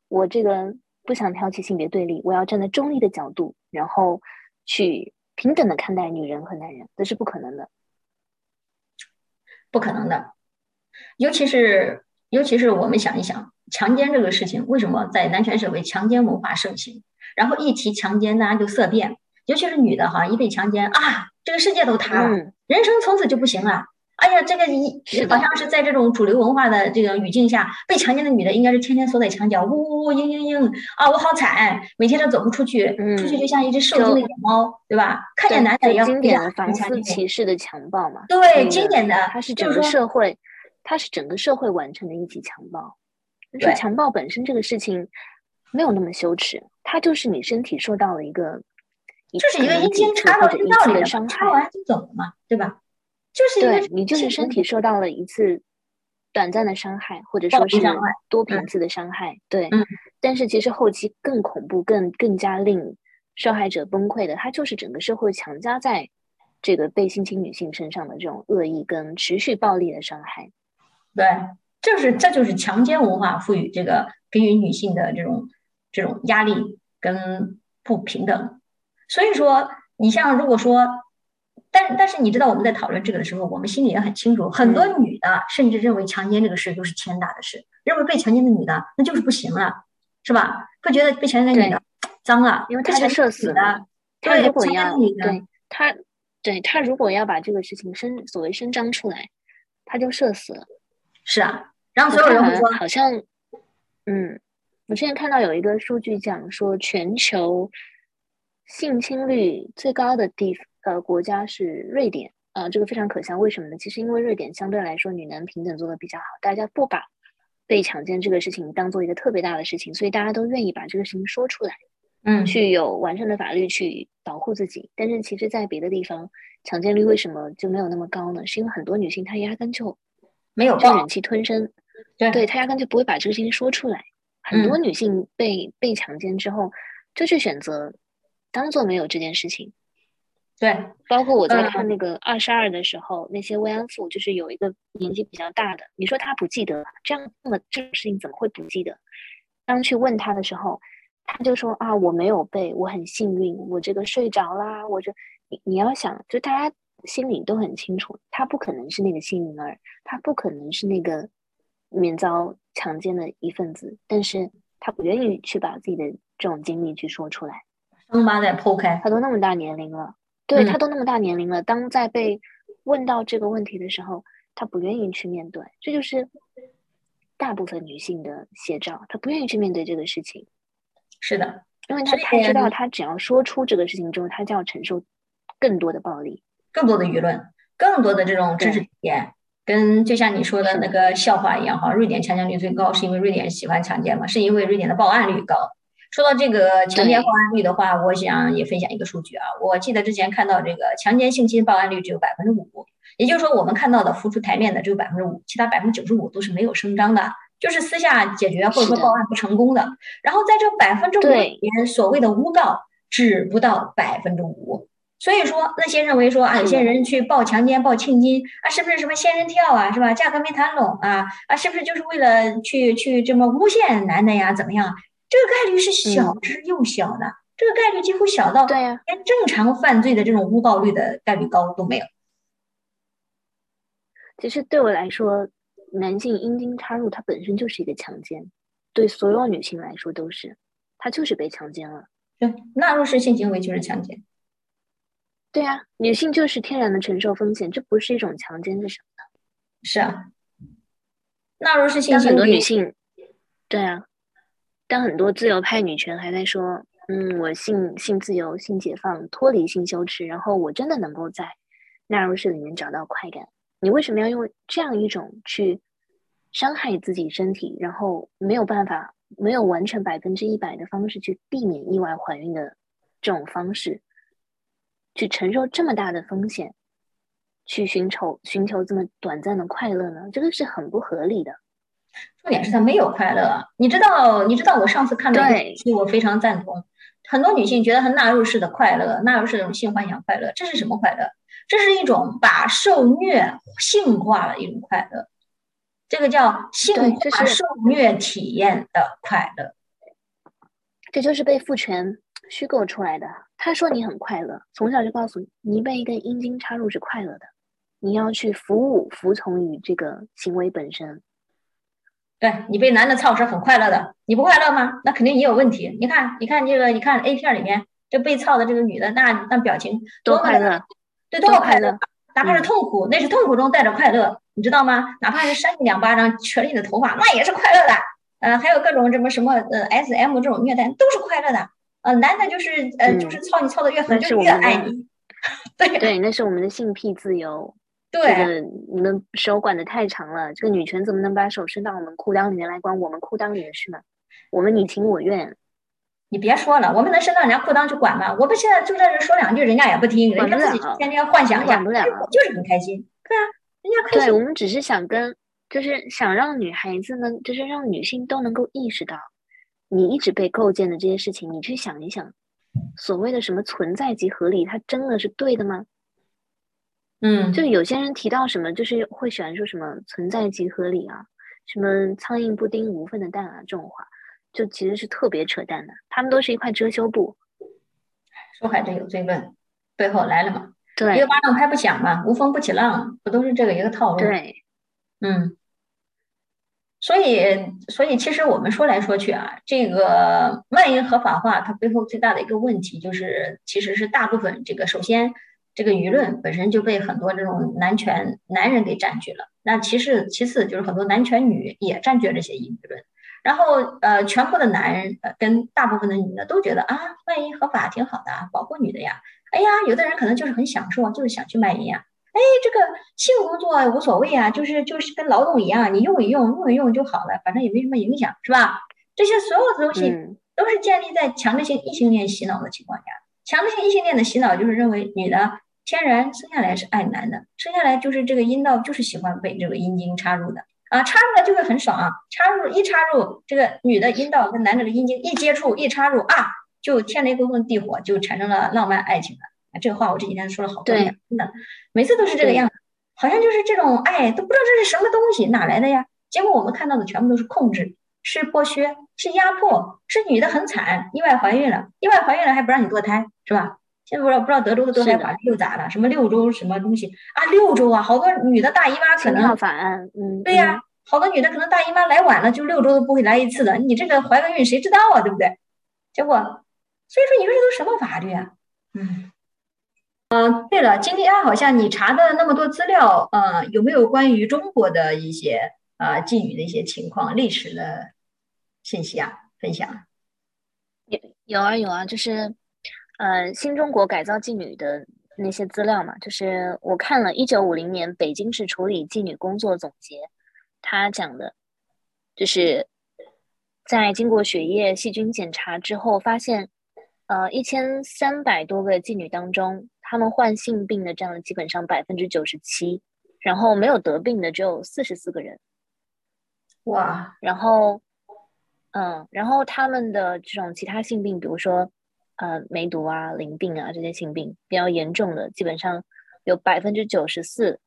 B: 我这个不想挑起性别对立，我要站在中立的角度，然后去平等的看待女人和男人，这是不可能的。
A: 不可能的。尤其是尤其是我们想一想，强奸这个事情，为什么在男权社会强奸文化盛行？然后一提强奸，大家就色变，尤其是女的哈，一被强奸啊，这个世界都塌了，
B: 嗯，
A: 人生从此就不行了。哎呀，这个一好像是在这种主流文化的这个语境下，被强奸的女的应该是天天缩在墙角，呜呜呜，嘤嘤嘤啊，我好惨，每天都走不出去，
B: 嗯
A: 出去就像一只受惊的野猫，对吧？看见男的也要
B: 就经典的
A: 要
B: 房思歧视的强暴嘛，
A: 对，经典的，
B: 它是整个社会，它是整个社会完成的一起强暴。但
A: 对
B: 是强暴本身这个事情没有那么羞耻，它就是你身体受到了一个，
A: 就是一个阴茎
B: 几次
A: 插到阴道里了，
B: 的伤害，
A: 插完就走了嘛，对吧？就是一个
B: 对你就是身体受到了一次短暂的伤害，或者说是多频次的伤害，对。
A: 嗯
B: 但是其实后期更恐怖、更更加令受害者崩溃的，它就是整个社会强加在这个被性侵女性身上的这种恶意跟持续暴力的伤害。
A: 对，就是这就是强奸文化赋予这个给予女性的这种这种压力跟不平等。所以说，你像如果说，但但是你知道我们在讨论这个的时候，我们心里也很清楚，很多
B: 嗯
A: 女的甚至认为强奸这个事都是天大的事，认为被强奸的女的那就是不行了，是吧？会觉得被强奸的女的脏了，
B: 因为她是社死
A: 的，
B: 他
A: 对强奸
B: 如果要对他对他如果要把这个事情伸所谓伸张出来，她就社死了。
A: 是啊，然后所有人会说
B: 好像，嗯，我之前看到有一个数据讲说，全球性侵率最高的地呃国家是瑞典，呃，这个非常可笑。为什么呢？其实因为瑞典相对来说女男平等做的比较好，大家不把被强奸这个事情当做一个特别大的事情，所以大家都愿意把这个事情说出来，
A: 嗯，
B: 去有完善的法律去保护自己。但是其实，在别的地方，强奸率为什么就没有那么高呢？是因为很多女性她压根就
A: 没有
B: 就忍气吞声，
A: 对
B: 对她压根就不会把这个事情说出来。很多女性被被强奸之后，就去选择当做没有这件事情。
A: 对，
B: 包括我在看那个二十二的时候，那些慰安妇就是有一个年纪比较大的，你说他不记得这样那么这种事情怎么会不记得？当去问他的时候，他就说啊，我没有背，我很幸运，我这个睡着啦，我就你你要想，就大家心里都很清楚，他不可能是那个幸运儿，他不可能是那个免遭强奸的一份子，但是他不愿意去把自己的这种经历去说出来，
A: 伤疤在剖开，
B: 他都那么大年龄了。对他都那么大年龄了，当在被问到这个问题的时候，他不愿意去面对，这就是大部分女性的写照，她不愿意去面对这个事情。
A: 是的，
B: 因为她她知道，她只要说出这个事情之后，她就要承受更多的暴力、
A: 更多的舆论、更多的这种知识体验。跟就像你说的那个笑话一样哈，瑞典强奸率最高是因为瑞典喜欢强奸嘛？是因为瑞典的报案率高。说到这个强奸报案率的话，我想也分享一个数据啊。我记得之前看到这个强奸性侵报案率只有百分之五，也就是说我们看到的浮出台面的只有百分之五，其他百分之九十五都是没有声张的，就是私下解决或者说报案不成功的。然后在这百分之五里面，所谓的诬告只不到百分之五。所以说那些认为说啊，有些人去报强奸、报庆金啊，是不是什么仙人跳啊，是吧？价格没谈拢啊啊，是不是就是为了去去这么诬陷男的呀？怎么样？这个概率是小之又小的，这个概率几乎小到
B: 对呀，
A: 连正常犯罪的这种诬告率的概率高都没有。
B: 其实对我来说，男性阴茎插入它本身就是一个强奸，对所有女性来说都是，她就是被强奸了。
A: 对，纳入式性行为就是强奸。
B: 对呀，女性就是天然的承受风险，这不是一种强奸是什么呢？
A: 是啊，纳入式性行为。
B: 很多女性，对啊。但很多自由派女权还在说，嗯，我性性自由、性解放、脱离性羞耻，然后我真的能够在纳入式里面找到快感。你为什么要用这样一种去伤害自己身体，然后没有办法、没有完全百分之一百的方式去避免意外怀孕的这种方式，去承受这么大的风险，去寻求寻求这么短暂的快乐呢？这个是很不合理的。
A: 重点是她没有快乐，你知道？你知道我上次看的一期，我非常赞同。很多女性觉得很纳入式的快乐，纳入式的性幻想快乐，这是什么快乐？这是一种把受虐性化的一种快乐，这个叫性化受虐体验的快乐。
B: 这就是被父权虚构出来的。他说你很快乐，从小就告诉你，你被一根阴茎插入是快乐的，你要去服务、服从于这个行为本身。
A: 对你被男的操是很快乐的，你不快乐吗？那肯定也有问题。你看，你看这个，你看 A 片里面这被操的这个女的，那那表情
B: 多快乐，
A: 对，多快乐，哪怕是痛苦，那是痛苦中带着快乐，你知道吗？哪怕是扇你两巴掌，扯你的头发，那也是快乐的。呃，还有各种什么什么呃 SM 这种虐待都是快乐的。呃，男的就是呃就是操你操的越狠，就越爱你。对
B: 对，那是我们的性癖自由。
A: 对，
B: 你们手管的太长了。这个女权怎么能把手伸到我们裤裆里面来管我们裤裆里的事呢？我们你情我愿。
A: 你别说了，我们能伸到人家裤裆去管吗？我们现在就在这说两句，人家也不听，人家自己天天幻想一下，就是很开心。对啊，人家开
B: 心。对我们只是想跟，就是想让女孩子们，就是让女性都能够意识到，你一直被构建的这些事情，你去想一想，所谓的什么存在即合理，它真的是对的吗？
A: 嗯，
B: 就有些人提到什么，就是会喜欢说什么“存在即合理”啊，什么“苍蝇不叮无缝的蛋”啊，这种话，就其实是特别扯淡的。他们都是一块遮羞布。
A: 受害者有罪论，背后来了嘛？
B: 对，
A: 一个巴掌拍不响嘛，无风不起浪，不都是这个一个套路？
B: 对，
A: 嗯。所以，所以其实我们说来说去啊，这个卖淫合法化，它背后最大的一个问题就是，其实是大部分这个首先。这个舆论本身就被很多这种男权男人给占据了，那其实其次就是很多男权女也占据了这些舆论，然后呃，全部的男人跟大部分的女的都觉得啊，卖淫合法挺好的，保护女的呀。哎呀，有的人可能就是很享受，就是想去卖淫呀。哎，这个性工作无所谓啊，就是就是跟劳动一样，你用一用，用一用就好了，反正也没什么影响，是吧？这些所有的东西都是建立在强制性异性恋洗脑的情况下，强制性异性恋的洗脑就是认为女的。天然生下来是爱男的，生下来就是这个阴道就是喜欢被这个阴茎插入的啊，插入了就会很爽啊，插入一插入这个女的阴道跟男的的阴茎一接触一插入啊，就天雷勾动地火，就产生了浪漫爱情了。这个话我这几天说了好多遍，真的，每次都是这个样子，好像就是这种爱都不知道这是什么东西，哪来的呀？结果我们看到的全部都是控制，是剥削，是压迫，是女的很惨，意外怀孕了，意外怀孕了还不让你堕胎，是吧？现在不知道不知道德州的堕胎法律又咋了？什么六周什么东西啊？六周啊，好多女的大姨妈可能
B: 法案，嗯，
A: 对呀，好多女的可能大姨妈来晚了，就六周都不会来一次的。你这个怀个孕谁知道啊？对不对？结果，所以说你说这都什么法律啊？嗯，嗯，对了，今天好像你查的那么多资料，呃，有没有关于中国的一些啊妓女的一些情况、历史的信息啊？分享？
B: 有有啊有啊，就是。呃，新中国改造妓女的那些资料嘛，就是我看了一九五零年北京市处理妓女工作总结，他讲的，就是在经过血液细菌检查之后，发现，呃，一千三百多个妓女当中，他们患性病的占了基本上百分之九十七，然后没有得病的只有四十四个人。
A: 哇，
B: 然后，嗯，然后他们的这种其他性病，比如说。呃，梅毒啊、淋病啊这些性病比较严重的，基本上有百分之九十四，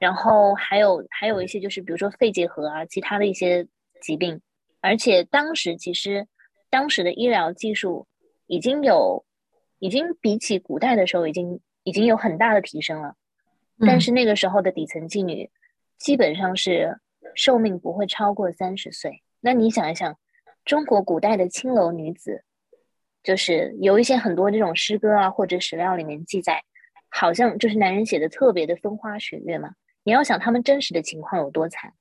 B: 然后还有还有一些就是比如说肺结核啊，其他的一些疾病，而且当时其实当时的医疗技术已经有，已经比起古代的时候已经已经有很大的提升了，但是那个时候的底层妓女基本上是寿命不会超过三十岁。那你想一想，中国古代的青楼女子。就是有一些很多这种诗歌啊，或者史料里面记载，好像就是男人写的特别的风花雪月嘛。你要想他们真实的情况有多惨，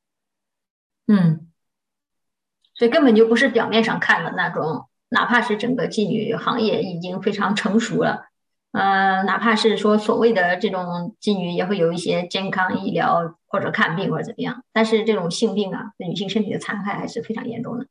A: 嗯，所以根本就不是表面上看的那种。哪怕是整个妓女行业已经非常成熟了，呃，哪怕是说所谓的这种妓女也会有一些健康医疗或者看病或者怎么样，但是这种性病啊，女性身体的残害还是非常严重的。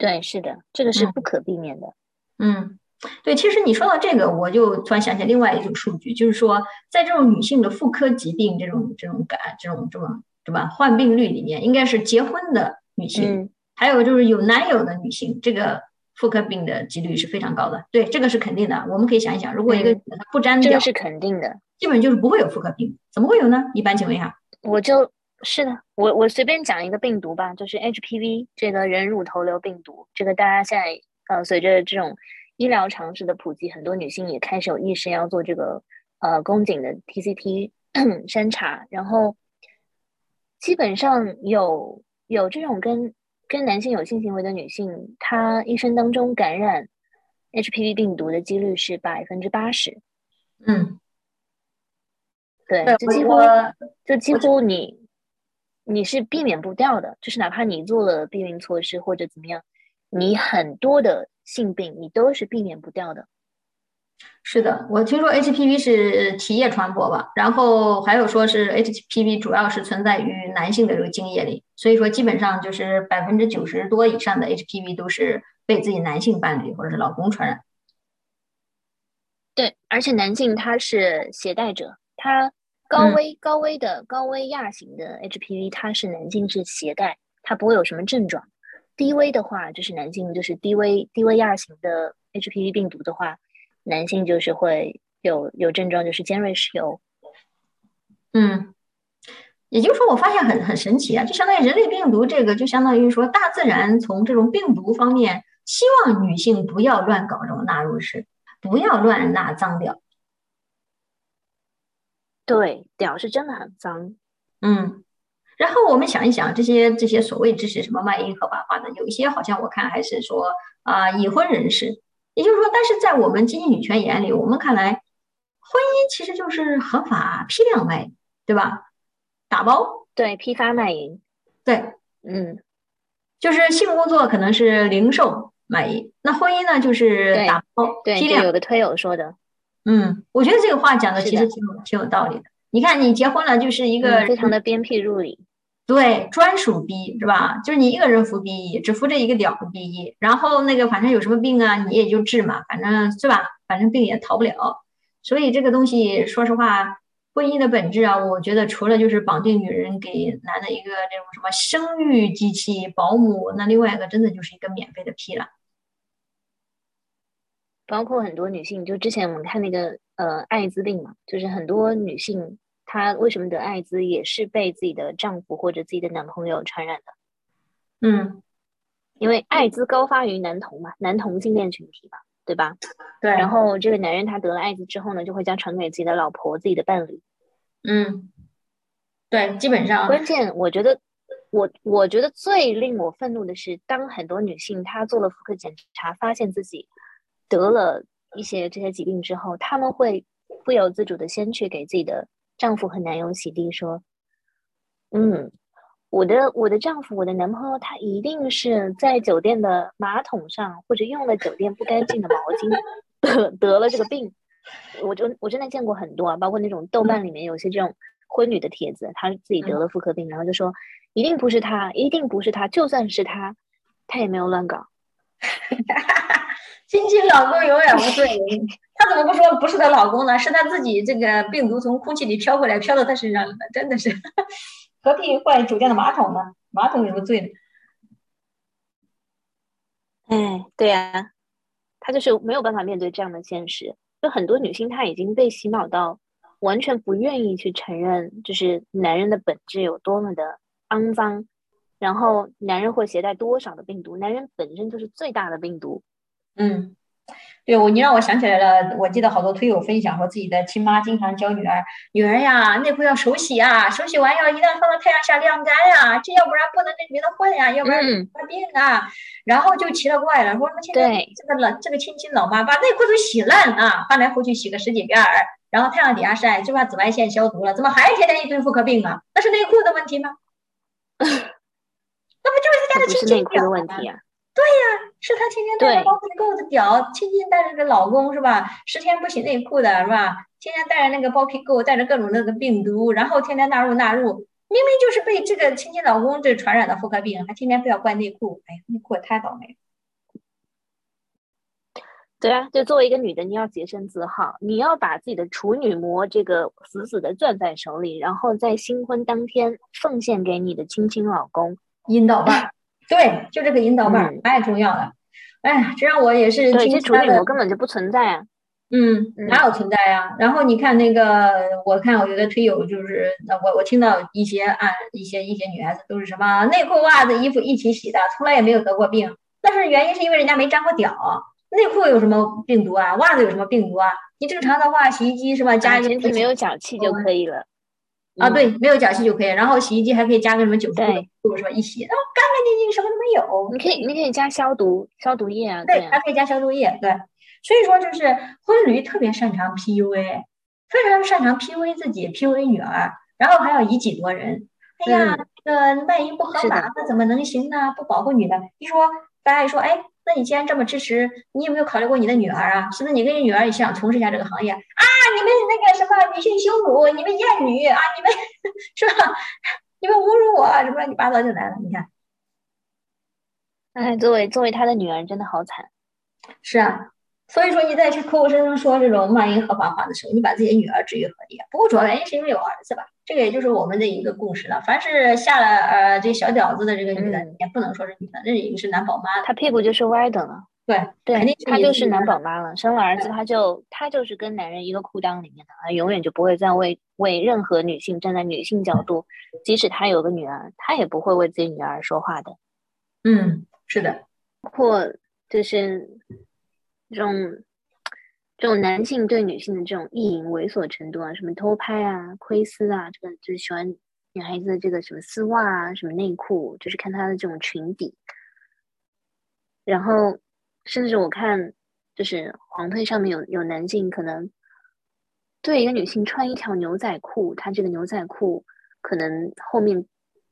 B: 对，是的，这个是不可避免的。
A: 嗯，对，其实你说到这个，我就突然想起另外一组数据，就是说，在这种女性的妇科疾病这种这种感这种这种对吧患病率里面，应该是结婚的女性，还有就是有男友的女性，这个妇科病的几率是非常高的。对，这个是肯定的。我们可以想一想，如果一个她不沾
B: 这个是肯定的，
A: 基本就是不会有妇科病，怎么会有呢？一般情况下，
B: 我就。是的，我我随便讲一个病毒吧，就是 HPV 这个人乳头瘤病毒。这个大家现在呃，随着这种医疗常识的普及，很多女性也开始有意识要做这个呃宫颈的 TCT 筛 查。然后基本上有有这种跟跟男性有性行为的女性，她一生当中感染 HPV 病毒的几率是百分之八十。
A: 嗯，
B: 对，就几乎就几乎你。你是避免不掉的，就是哪怕你做了避孕措施或者怎么样，你很多的性病你都是避免不掉的。
A: 是的，我听说 HPV 是体液传播吧，然后还有说是 HPV 主要是存在于男性的这个精液里，所以说基本上就是百分之九十多以上的 HPV 都是被自己男性伴侣或者是老公传染。
B: 对，而且男性他是携带者，他。高危高危的高危亚型的 HPV，它是男性是携带，它不会有什么症状。低危的话，就是男性就是低危低危亚型的 HPV 病毒的话，男性就是会有有症状，就是尖锐湿疣。
A: 嗯，也就是说，我发现很很神奇啊，就相当于人类病毒这个，就相当于说大自然从这种病毒方面，希望女性不要乱搞这种纳入式，不要乱纳脏掉。
B: 对，屌是真的很脏，
A: 嗯，然后我们想一想，这些这些所谓支持什么卖淫合法化的，有一些好像我看还是说啊已婚人士，也就是说，但是在我们经济女权眼里，我们看来，婚姻其实就是合法批量卖，对吧？打包，
B: 对，批发卖淫，
A: 对，
B: 嗯，
A: 就是性工作可能是零售卖淫，那婚姻呢就是打包批量。
B: 有个推友说的。
A: 嗯，我觉得这个话讲的其实挺有挺有道理的。你看，你结婚了就是一个
B: 非常的鞭辟入里，
A: 对，专属 B 是吧？就是你一个人服 B，只服这一个屌的 B，然后那个反正有什么病啊，你也就治嘛，反正是吧？反正病也逃不了。所以这个东西，说实话，婚姻的本质啊，我觉得除了就是绑定女人给男的一个这种什么生育机器、保姆，那另外一个真的就是一个免费的批了。
B: 包括很多女性，就之前我们看那个呃艾滋病嘛，就是很多女性她为什么得艾滋，也是被自己的丈夫或者自己的男朋友传染的。
A: 嗯，
B: 因为艾滋高发于男同嘛，男同性恋群体嘛，对吧？
A: 对。
B: 然后这个男人他得了艾滋之后呢，就会将传给自己的老婆、自己的伴侣。
A: 嗯，对，基本上。
B: 关键我觉得，我我觉得最令我愤怒的是，当很多女性她做了妇科检查，发现自己。得了一些这些疾病之后，他们会不由自主的先去给自己的丈夫和男友洗地，说：“嗯，我的我的丈夫，我的男朋友，他一定是在酒店的马桶上或者用了酒店不干净的毛巾得得了这个病。”我就我真的见过很多啊，包括那种豆瓣里面有些这种婚女的帖子，她自己得了妇科病，然后就说：“一定不是他，一定不是他，就算是他，他也没有乱搞。”
A: 亲亲老公永远无罪，她怎么不说不是她老公呢？是她自己这个病毒从空气里飘过来，飘到她身上了，真的是何必换酒店的马桶呢？马桶有什么罪呢？
B: 哎，对呀，她就是没有办法面对这样的现实。就很多女性，她已经被洗脑到完全不愿意去承认，就是男人的本质有多么的肮脏，然后男人会携带多少的病毒，男人本身就是最大的病毒。
A: 嗯，对我，你让我想起来了。我记得好多推友分享说，自己的亲妈经常教女儿：“女儿呀，内裤要手洗啊，手洗完要一旦放到太阳下晾干呀，这要不然不能跟别的混呀，要不然发病啊。”然后就奇了怪了，说：“什么现在这个老这个亲亲老妈把内裤都洗烂啊，翻来覆去洗个十几遍儿，然后太阳底下晒，就把紫外线消毒了，怎么还天天一堆妇科病啊？那是内裤的问题吗？那不就是他家的亲亲
B: 裤的问题啊？”
A: 对呀，是她天天带着包皮垢的屌，天天带着个老公是吧？十天不洗内裤的是吧？天天带着那个包皮垢，带着各种那个病毒，然后天天纳入纳入，明明就是被这个亲亲老公这传染的妇科病，还天天非要怪内裤，哎呀，内裤也太倒霉了。
B: 对啊，就作为一个女的，你要洁身自好，你要把自己的处女膜这个死死的攥在手里，然后在新婚当天奉献给你的亲亲老公，
A: 阴道棒。对，就这个引导棒太重要了。哎呀，这让我也是。
B: 对，这处女膜根本就不存在啊。
A: 嗯，哪有存在呀？然后你看那个，我看我有的推友就是，我我听到一些啊，一些一些女孩子都是什么内裤、袜子、衣服一起洗的，从来也没有得过病。但是原因是因为人家没沾过屌。内裤有什么病毒啊？袜子有什么病毒啊？你正常的话，洗衣机是吧？加
B: 前提没有脚气就可以了。
A: 啊，对，没有脚气就可以。然后洗衣机还可以加个什么九十度，是吧？一洗，然后干干净净，什么都没有。
B: 你可以，你可以加消毒消毒液啊。
A: 对，还可以加消毒液。对，所以说就是婚驴特别擅长 PUA，非常擅长 PUA 自己，PUA 女儿，然后还要以己度人。哎呀，这个卖淫不合法，那怎么能行呢？不保护女的。一说，大家一说，哎。那你既然这么支持，你有没有考虑过你的女儿啊？是不是你跟你女儿也想从事一下这个行业啊？你们那个什么女性羞辱，你们厌女啊？你们 是吧？你们侮辱我，什么乱七八糟就来了。你看，
B: 哎，作为作为他的女儿，真的好惨。
A: 是啊。所以说你在去口口声声说这种骂淫合法化的时候，你把自己的女儿置于何地啊？不过主要原因是因为有儿子吧，这个也就是我们的一个共识了。凡是下了呃这小屌子的这个女的，也不能说是女的，那已经是男宝妈，
B: 她屁股就是歪的了。
A: 对
B: 对，
A: 肯定
B: 她就是男宝妈了。生了儿子，她就她就是跟男人一个裤裆里面的，啊，永远就不会再为为任何女性站在女性角度，即使她有个女儿，她也不会为自己女儿说话的。
A: 嗯，是的，
B: 或就是这种。这种男性对女性的这种意淫猥琐程度啊，什么偷拍啊、窥私啊，这个就是喜欢女孩子的这个什么丝袜啊、什么内裤，就是看她的这种裙底。然后，甚至我看，就是黄推上面有有男性可能对一个女性穿一条牛仔裤，她这个牛仔裤可能后面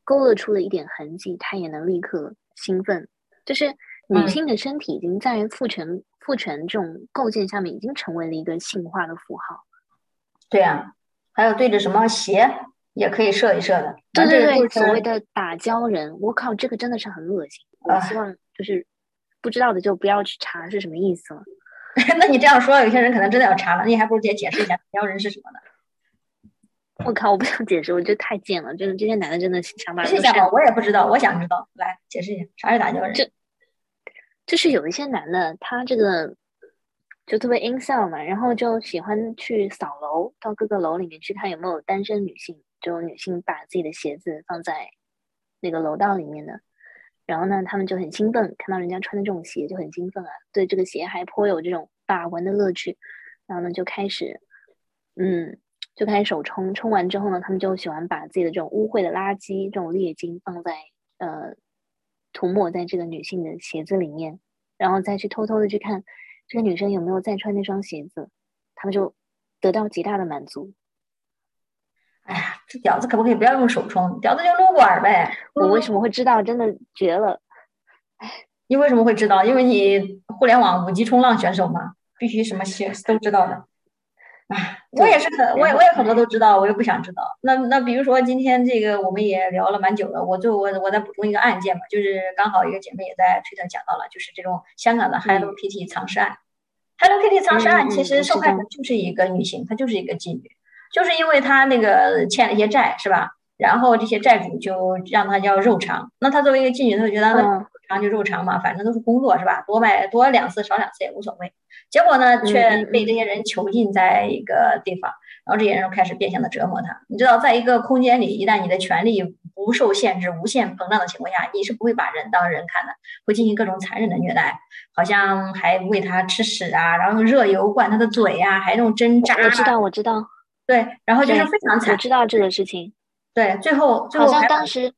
B: 勾勒出了一点痕迹，他也能立刻兴奋。就是女性的身体已经在父权。父权这种构建下面已经成为了一个性化的符号，
A: 对呀，还有对着什么鞋也可以射一射的，
B: 对对对，所谓的打胶人，我靠，这个真的是很恶心。我希望就是不知道的就不要去查是什么意思了。
A: 那你这样说，有些人可能真的要查了，那你还不如直接解释一下打胶人是什么呢？
B: 我靠，我不想解释，我觉得太贱了，真的，这些男的真的想法。
A: 解释一下吧，我也不知道，我想知道，来解释一下啥是打胶人。
B: 就是有一些男的，他这个就特别阴笑嘛，然后就喜欢去扫楼，到各个楼里面去看有没有单身女性，就女性把自己的鞋子放在那个楼道里面的。然后呢，他们就很兴奋，看到人家穿的这种鞋就很兴奋啊，对这个鞋还颇有这种把玩的乐趣。然后呢，就开始，嗯，就开始手冲，冲完之后呢，他们就喜欢把自己的这种污秽的垃圾、这种劣金放在呃，涂抹在这个女性的鞋子里面，然后再去偷偷的去看。这个女生有没有再穿那双鞋子？他们就得到极大的满足。
A: 哎呀，这屌子可不可以不要用手冲？屌子就撸管呗。
B: 我为什么会知道？真的绝了！
A: 你为什么会知道？因为你互联网五级冲浪选手嘛，必须什么鞋都知道的。哎，我也是很，我也我也很多都知道，我又不想知道。那那比如说今天这个我们也聊了蛮久了，我就我我再补充一个案件吧，就是刚好一个姐妹也在推特讲到了，就是这种香港的 Hello Kitty 藏尸案。Hello Kitty 藏尸案其实受害者就是一个女性，她就是一个妓女，就是因为她那个欠了一些债，是吧？然后这些债主就让她要肉偿，那她作为一个妓女，她就觉得那肉偿就肉偿嘛，反正都是工作，是吧？多买多两次少两次也无所谓。结果呢，却被这些人囚禁在一个地方，然后这些人开始变相的折磨他。你知道，在一个空间里，一旦你的权利不受限制、无限膨胀的情况下，你是不会把人当人看的，会进行各种残忍的虐待，好像还喂他吃屎啊，然后用热油灌他的嘴呀，还用针扎。
B: 我知道，我知道。
A: 对，然后就是非常惨。
B: 我知道这个事情。
A: 对，最后最
B: 后好像当时。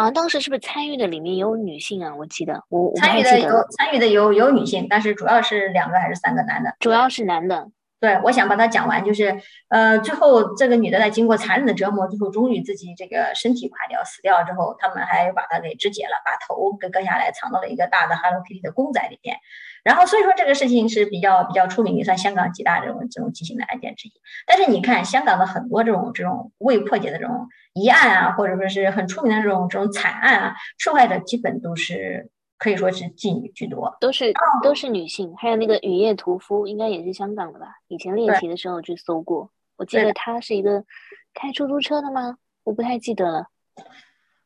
B: 好像当时是不是参与的里面有女性啊？我记得我
A: 参与的有参与的有有女性，但是主要是两个还是三个男的？
B: 主要是男的。
A: 对，我想把它讲完，就是呃，最后这个女的在经过残忍的折磨，最后终于自己这个身体垮掉死掉之后，他们还把她给肢解了，把头给割下来，藏到了一个大的 Hello Kitty 的公仔里面。然后所以说这个事情是比较比较出名，也算香港几大这种这种畸形的案件之一。但是你看香港的很多这种这种未破解的这种疑案啊，或者说是很出名的这种这种惨案啊，受害者基本都是。可以说是妓女居多，
B: 都是都是女性，还有那个雨夜屠夫，应该也是香港的吧？以前练习的时候去搜过，我记得他是一个开出租车的吗？我不太记得了。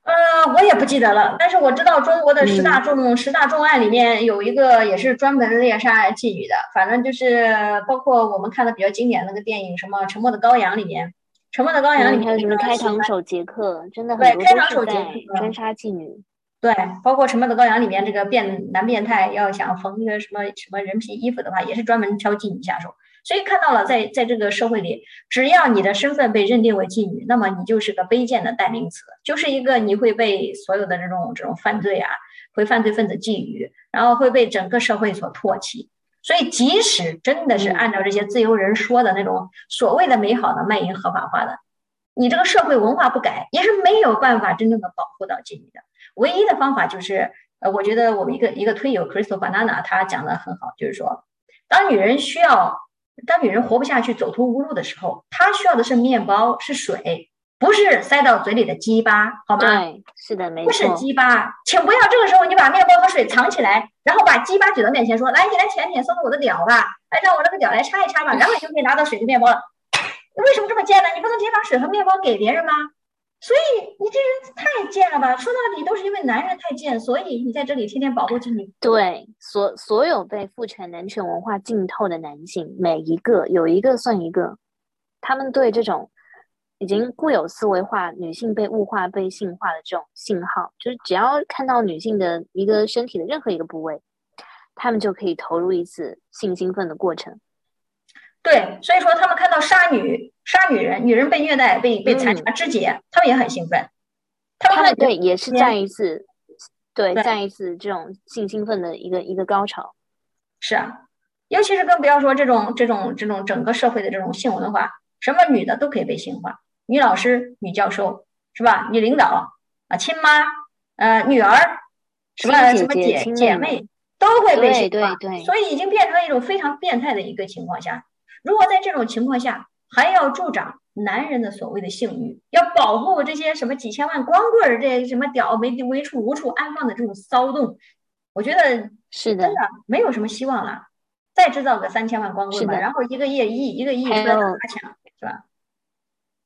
A: 呃，我也不记得了，但是我知道中国的十大重十大重案里面有一个也是专门猎杀妓女的，反正就是包括我们看的比较经典那个电影什么《沉默的羔羊》里面，《沉默的羔羊》里面
B: 还有什么开膛手杰克，真的很多都是在专杀妓女。
A: 对，包括《沉默的羔羊》里面这个变男变态要想缝一个什么什么人皮衣服的话，也是专门挑妓女下手。所以看到了，在在这个社会里，只要你的身份被认定为妓女，那么你就是个卑贱的代名词，就是一个你会被所有的这种这种犯罪啊，会犯罪分子觊觎，然后会被整个社会所唾弃。所以，即使真的是按照这些自由人说的那种所谓的美好的卖淫合法化的，你这个社会文化不改，也是没有办法真正的保护到妓女的。唯一的方法就是，呃，我觉得我们一个一个推友 Crystal Banana 他讲的很好，就是说，当女人需要，当女人活不下去、走投无路的时候，她需要的是面包，是水，不是塞到嘴里的鸡巴，好吗？
B: 对，是的，没错。
A: 不是鸡巴，请不要这个时候你把面包和水藏起来，然后把鸡巴举到面前说：“来，你来舔舔，搔搔我的屌吧，来让我这个屌来插一插吧。”然后你就可以拿到水和面包了。为什么这么贱呢？你不能直接把水和面包给别人吗？所以你这人太贱了吧！说到底都是因为男人太贱，所以你在这里天天保护妓女。
B: 对，所所有被父权男权文化浸透的男性，每一个有一个算一个，他们对这种已经固有思维化、女性被物化、被性化的这种信号，就是只要看到女性的一个身体的任何一个部位，他们就可以投入一次性兴奋的过程。
A: 对，所以说他们看到杀女、杀女人、女人被虐待、被被残杀、肢解，他们也很兴奋。
B: 他们对也是再一次，对再一次这种性兴奋的一个一个高潮。
A: 是啊，尤其是更不要说这种这种这种整个社会的这种性文化，什么女的都可以被性化，女老师、女教授是吧？女领导啊，亲妈呃，女儿什么什么姐姐妹都会被性化，所以已经变成一种非常变态的一个情况下。如果在这种情况下还要助长男人的所谓的性欲，要保护这些什么几千万光棍儿，这什么屌没没处无处安放的这种骚动，我觉得
B: 是的，
A: 真的没有什么希望了。再制造个三千万光棍吧，然后一个亿亿一个亿出来打抢，是吧？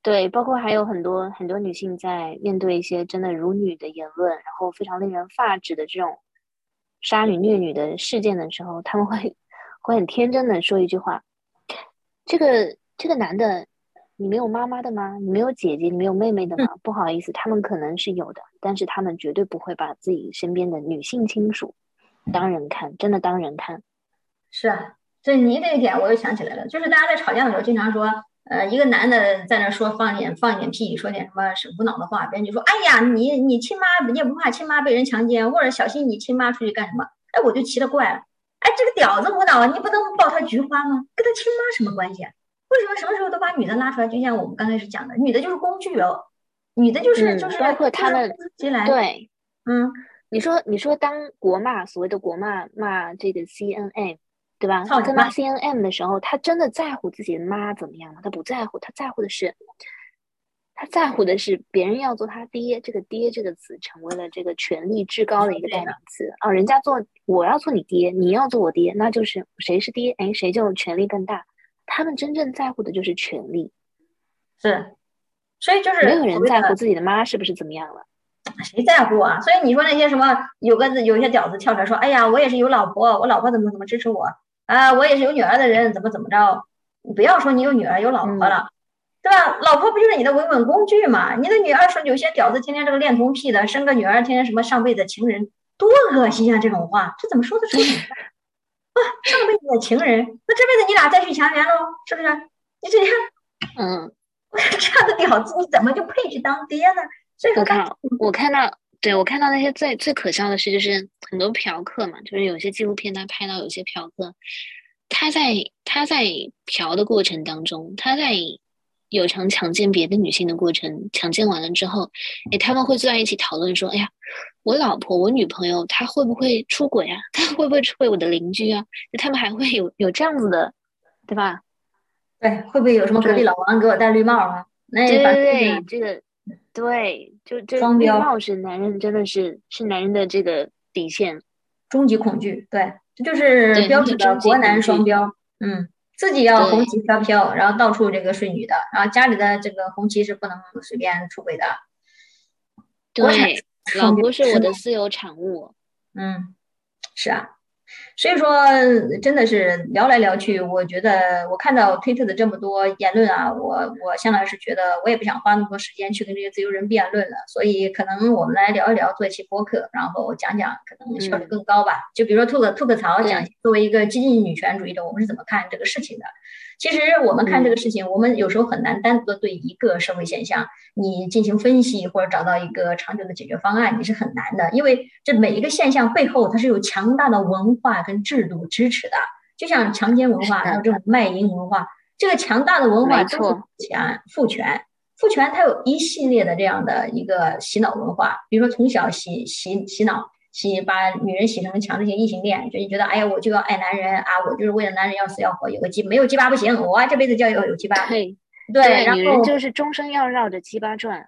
B: 对，包括还有很多很多女性在面对一些真的辱女的言论，然后非常令人发指的这种杀女虐女的事件的时候，他们会。会很天真的说一句话：“这个这个男的，你没有妈妈的吗？你没有姐姐，你没有妹妹的吗？”不好意思，他们可能是有的，但是他们绝对不会把自己身边的女性亲属当人看，真的当人看。
A: 是啊，所以你这一点我又想起来了，就是大家在吵架的时候经常说。呃，一个男的在那说放点放一点屁，说点什么是无脑的话，别人就说：“哎呀，你你亲妈你也不怕亲妈被人强奸，或者小心你亲妈出去干什么？”哎，我就奇了怪了，哎，这个屌子无脑，你不能抱他菊花吗？跟他亲妈什么关系？为什么什么时候都把女的拉出来？就像我们刚开始讲的，女的就是工具哦，女的就是就是
B: 包括他们对，
A: 嗯，
B: 你说你说当国骂所谓的国骂骂这个 C N M。对吧？他跟骂 C N M 的时候，他真的在乎自己的妈怎么样吗？他不在乎，他在乎的是，他在乎的是别人要做他爹。这个“爹”这个词成为了这个权力至高的一个代名词啊！人家做，我要做你爹，你要做我爹，那就是谁是爹，哎，谁就权力更大。他们真正在乎的就是权力，
A: 是，所以就是
B: 没有人在乎自己的妈是不是怎么样了。
A: 谁在乎啊？所以你说那些什么有个有些屌丝跳出来说：“哎呀，我也是有老婆，我老婆怎么怎么支持我。”啊，我也是有女儿的人，怎么怎么着？你不要说你有女儿有老婆了，对吧？老婆不就是你的维稳工具嘛？你的女儿说有些屌丝天天这个恋童癖的，生个女儿天天什么上辈子情人，多恶心啊！这种话这怎么说得出来？啊，上辈子的情人，那这辈子你俩再续前缘喽？是不是？你这样，
B: 嗯，
A: 这样的屌丝你怎么就配去当爹呢？所以
B: 我看我看到。对我看到那些最最可笑的事，就是很多嫖客嘛，就是有些纪录片他拍到有些嫖客，他在他在嫖的过程当中，他在有偿强奸别的女性的过程，强奸完了之后，哎，他们会坐在一起讨论说，哎呀，我老婆我女朋友她会不会出轨啊？她会不会出轨我的邻居啊？他们还会有有这样子的，对吧？
A: 对，会不会有什么隔壁老王给我戴绿帽啊？那
B: 对对对，这个。对，就就绿帽是男人，真的是是男人的这个底线，
A: 终极恐惧。对，这就是标准的国男双标。嗯，自己要红旗飘飘，然后到处这个睡女的，然后家里的这个红旗是不能随便出轨的。
B: 对，老婆是我的私有产物。
A: 嗯，是啊。所以说，真的是聊来聊去，我觉得我看到推特的这么多言论啊，我我向来是觉得我也不想花那么多时间去跟这些自由人辩论了。所以可能我们来聊一聊，做一期播客，然后讲讲，可能效率更高吧。就比如说吐个吐个槽，讲作为一个激进女权主义者，我们是怎么看这个事情的。其实我们看这个事情，我们有时候很难单独的对一个社会现象你进行分析或者找到一个长久的解决方案，你是很难的，因为这每一个现象背后它是有强大的文化跟制度支持的。就像强奸文化，还有这种卖淫文化，这个强大的文化都是强父权，父权它有一系列的这样的一个洗脑文化，比如说从小洗洗洗脑。洗把女人洗成强制性异性恋，就你觉得，哎呀，我就要爱男人啊，我就是为了男人要死要活，有个鸡没有鸡巴不行，我这辈子就要有鸡巴。
B: 对
A: 对，然
B: 后就是终生要绕着鸡巴转。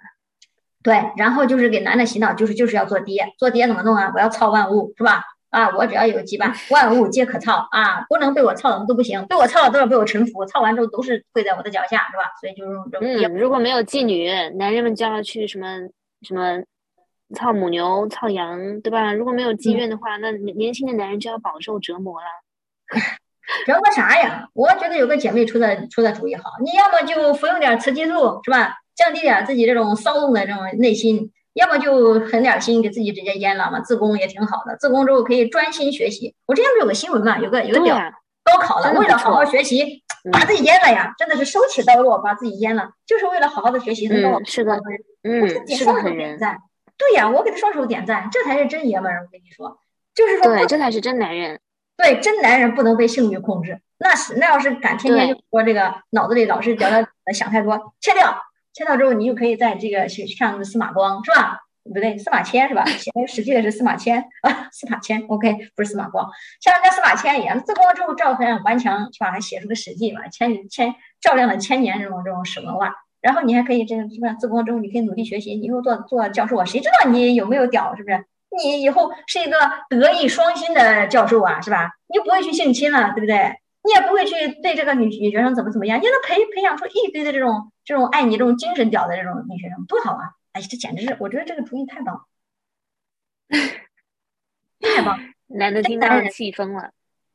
A: 对，然后就是给男的洗脑，就是就是要做爹，做爹怎么弄啊？我要操万物，是吧？啊，我只要有鸡巴，万物皆可操啊，不能被我操的都不行，被我操了都要被我臣服，操完之后都是跪在我的脚下，是吧？所以就是这
B: 种。嗯，如果没有妓女，男人们就要去什么什么。操母牛、操羊，对吧？如果没有妓院的话，那年轻的男人就要饱受折磨了。
A: 折磨啥呀？我觉得有个姐妹出的出的主意好，你要么就服用点雌激素，是吧？降低点自己这种骚动的这种内心；要么就狠点心，给自己直接阉了嘛，自宫也挺好的。自宫之后可以专心学习。我之前不是有个新闻嘛？有个有个屌高考了，为了好好学习，把自己阉了呀！真的是手起刀落，把自己阉了，就是为了好好的学习。
B: 嗯，是的，嗯，是的，很人。
A: 对呀，我给他双手点赞，这才是真爷们儿。我跟你说，就是说，
B: 对，这才是真男人。
A: 对，真男人不能被性欲控制。那是，那要是敢天天就说这个，脑子里老是聊聊想太多，切掉，切掉之后，你就可以在这个去上司马光是吧？不对，司马迁是吧？写《史记》的是司马迁啊，司马迁。OK，不是司马光，像人家司马迁一样，自宫之后照样顽强，是吧？还写出个《史记》嘛，千千照亮了千年这种这种史文化。然后你还可以这个，是不是自宫之后你可以努力学习，以后做做教授啊？谁知道你有没有屌？是不是？你以后是一个德艺双馨的教授啊，是吧？你不会去性侵了，对不对？你也不会去对这个女女学生怎么怎么样，你能培培养出一堆的这种这种爱你这种精神屌的这种女学生，多好啊！哎，这简直是，我觉得这个主意太棒，太棒，
B: 难得听到气疯了。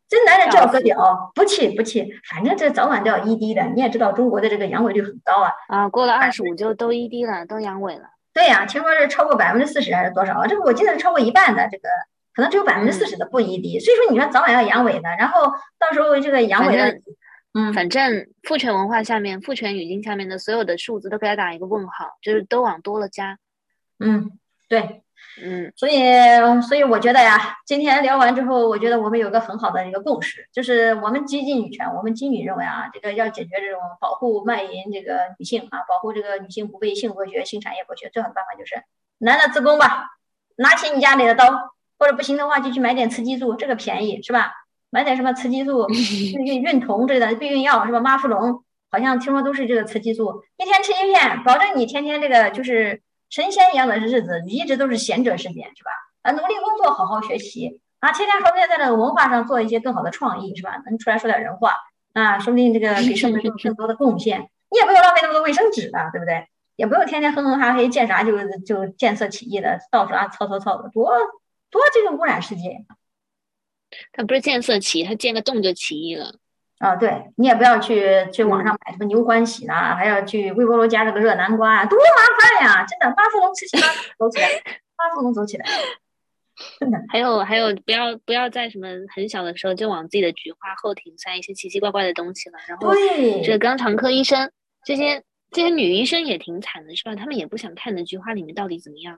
A: 这男人就要割屌，不气不气，反正这早晚都要 ED 的。你也知道中国的这个阳痿率很高啊。
B: 啊，过了二十五就都 ED 了，都阳痿了。
A: 对呀，听说是超过百分之四十还是多少啊？这个我记得是超过一半的，这个可能只有百分之四十的不 ED。所以说你说早晚要阳痿的，然后到时候这个阳痿的，
B: 嗯，反正父权文化下面、父权语境下面的所有的数字都给他打一个问号，就是都往多了加。
A: 嗯，对。
B: 嗯，
A: 所以，所以我觉得呀，今天聊完之后，我觉得我们有个很好的一个共识，就是我们激进女权，我们基女认为啊，这个要解决这种保护卖淫这个女性啊，保护这个女性不被性剥削、性产业剥削，最好的办法就是男的自宫吧，拿起你家里的刀，或者不行的话就去买点雌激素，这个便宜是吧？买点什么雌激素、孕孕酮之类的避孕药是吧？妈富隆好像听说都是这个雌激素，一天吃一片，保证你天天这个就是。神仙一样的日子，你一直都是贤者时间，是吧？啊，努力工作，好好学习啊，天天说不定在这个文化上做一些更好的创意，是吧？能出来说点人话啊，说不定这个给社会做更多的贡献。你也不用浪费那么多卫生纸了，对不对？也不用天天哼哼哈嘿，见啥就就见色起意的，到处啊操操操的，多多这个污染世界。
B: 他不是见色起，他见个洞就起意了。
A: 啊，对你也不要去去网上买什么牛欢喜啦，还要去微波炉加热个热南瓜啊，多麻烦呀！真的，八富龙吃起来走起来，八富龙走起来，真的。
B: 还有还有，不要不要在什么很小的时候就往自己的菊花后庭塞一些奇奇怪怪的东西了。然后，这肛肠科医生这些这些女医生也挺惨的，是吧？他们也不想看的菊花里面到底怎么样。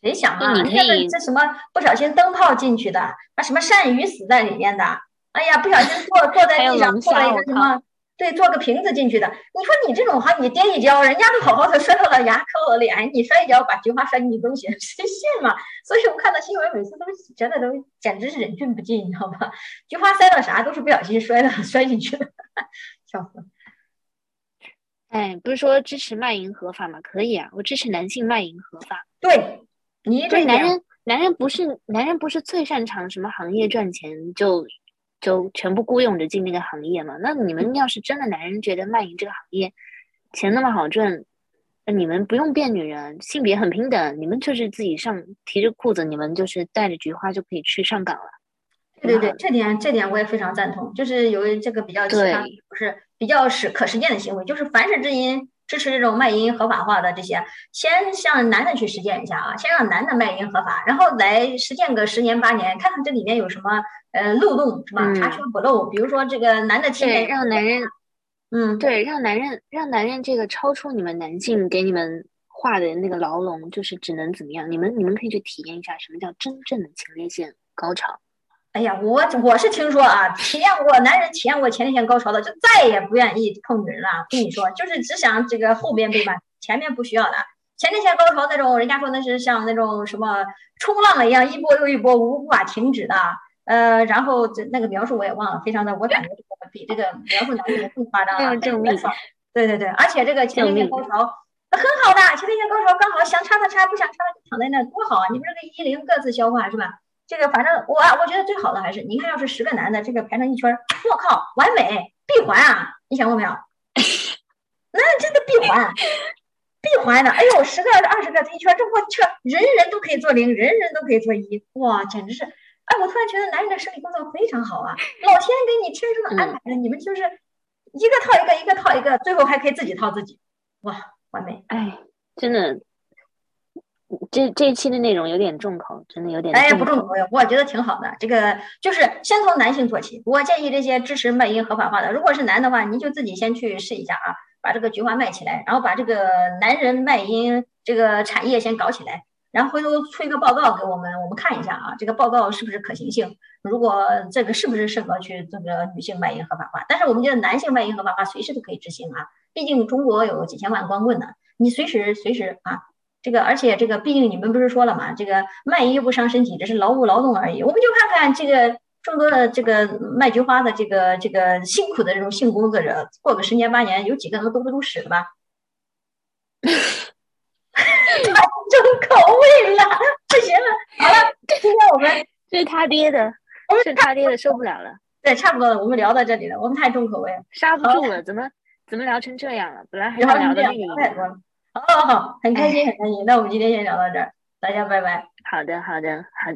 A: 谁想啊？你看这什么不小心灯泡进去的，啊什么鳝鱼死在里面的。哎呀，不小心坐坐在地上，坐了一个什么？对，坐个瓶子进去的。你说你这种哈，你跌一跤，人家都好好的摔到了牙磕了脸，你摔一跤把菊花摔进去东西，谁 信嘛？所以我看到新闻，每次都觉得都简直是忍俊不禁，你知道吗？菊花塞到啥都是不小心摔的，摔进去的，笑死。
B: 哎，不是说支持卖淫合法吗？可以啊，我支持男性卖淫合法。
A: 对，你对
B: 男人，男人不是男人不是最擅长什么行业赚钱就。就全部雇佣着进那个行业嘛？那你们要是真的男人觉得卖淫这个行业钱那么好赚，那你们不用变女人，性别很平等，你们就是自己上提着裤子，你们就是带着菊花就可以去上岗了。
A: 对对对，这点这点我也非常赞同，就是由于这个比较不是比较实可实践的行为，就是凡是知音。支持这种卖淫合法化的这些，先向男的去实践一下啊，先让男的卖淫合法，然后来实践个十年八年，看看这里面有什么呃漏洞是吧？查缺补漏，比如说这个男的
B: 对，让男人，
A: 嗯，
B: 对，让男人让男人这个超出你们男性给你们画的那个牢笼，就是只能怎么样？你们你们可以去体验一下什么叫真正的前列腺高潮。
A: 哎呀，我我是听说啊，体验过男人体验过前列腺高潮的，就再也不愿意碰女人了。跟你说，就是只想这个后边被满，前面不需要的。前列腺高潮那种，人家说那是像那种什么冲浪了一样，一波又一波，无法停止的。呃，然后这那个描述我也忘了，非常的，我感觉比这个描述男人更夸张了。对对对，而且这个前列腺高潮很好的，前列腺高潮刚好想插的插，不想插的就躺在那，多好啊！你们这个一零各自消化是吧？这个反正我我觉得最好的还是，你看要是十个男的，这个排成一圈，我靠，完美闭环啊！你想过没有？那真的闭环，闭环的，哎呦，十个二十个这一圈，这我去，人人都可以做零，人人都可以做一，哇，简直是！哎，我突然觉得男人的生理构造非常好啊，老天给你天生的安排的，你们就是一个套一个，一个套一个，最后还可以自己套自己，哇，完美！
B: 哎，真的。这这一期的内容有点重口，真的有点。
A: 哎，不重口，我觉得挺好的。这个就是先从男性做起。我建议这些支持卖淫合法化的，如果是男的话，您就自己先去试一下啊，把这个菊花卖起来，然后把这个男人卖淫这个产业先搞起来，然后回头出一个报告给我们，我们看一下啊，这个报告是不是可行性？如果这个是不是适合去这个女性卖淫合法化？但是我们觉得男性卖淫合法化随时都可以执行啊，毕竟中国有几千万光棍呢，你随时随时啊。这个，而且这个，毕竟你们不是说了嘛，这个卖淫又不伤身体，只是劳务劳动而已。我们就看看这个众多的这个卖菊花的这个这个辛苦的这种性工作者，过个十年八年，有几个能都不住屎的吧？太重 口味了，不行了。好了，今天我们
B: 这 是他爹的，是他爹的，受不了了。
A: 对，差不多了，我们聊到这里了。我们太重口味了，
B: 刹不住了。怎么怎么聊成这样了？本来还想聊的那个。
A: 好好好，很开心，很开心。那我们今天先聊到这儿，大家拜拜。
B: 好的，好的，好的。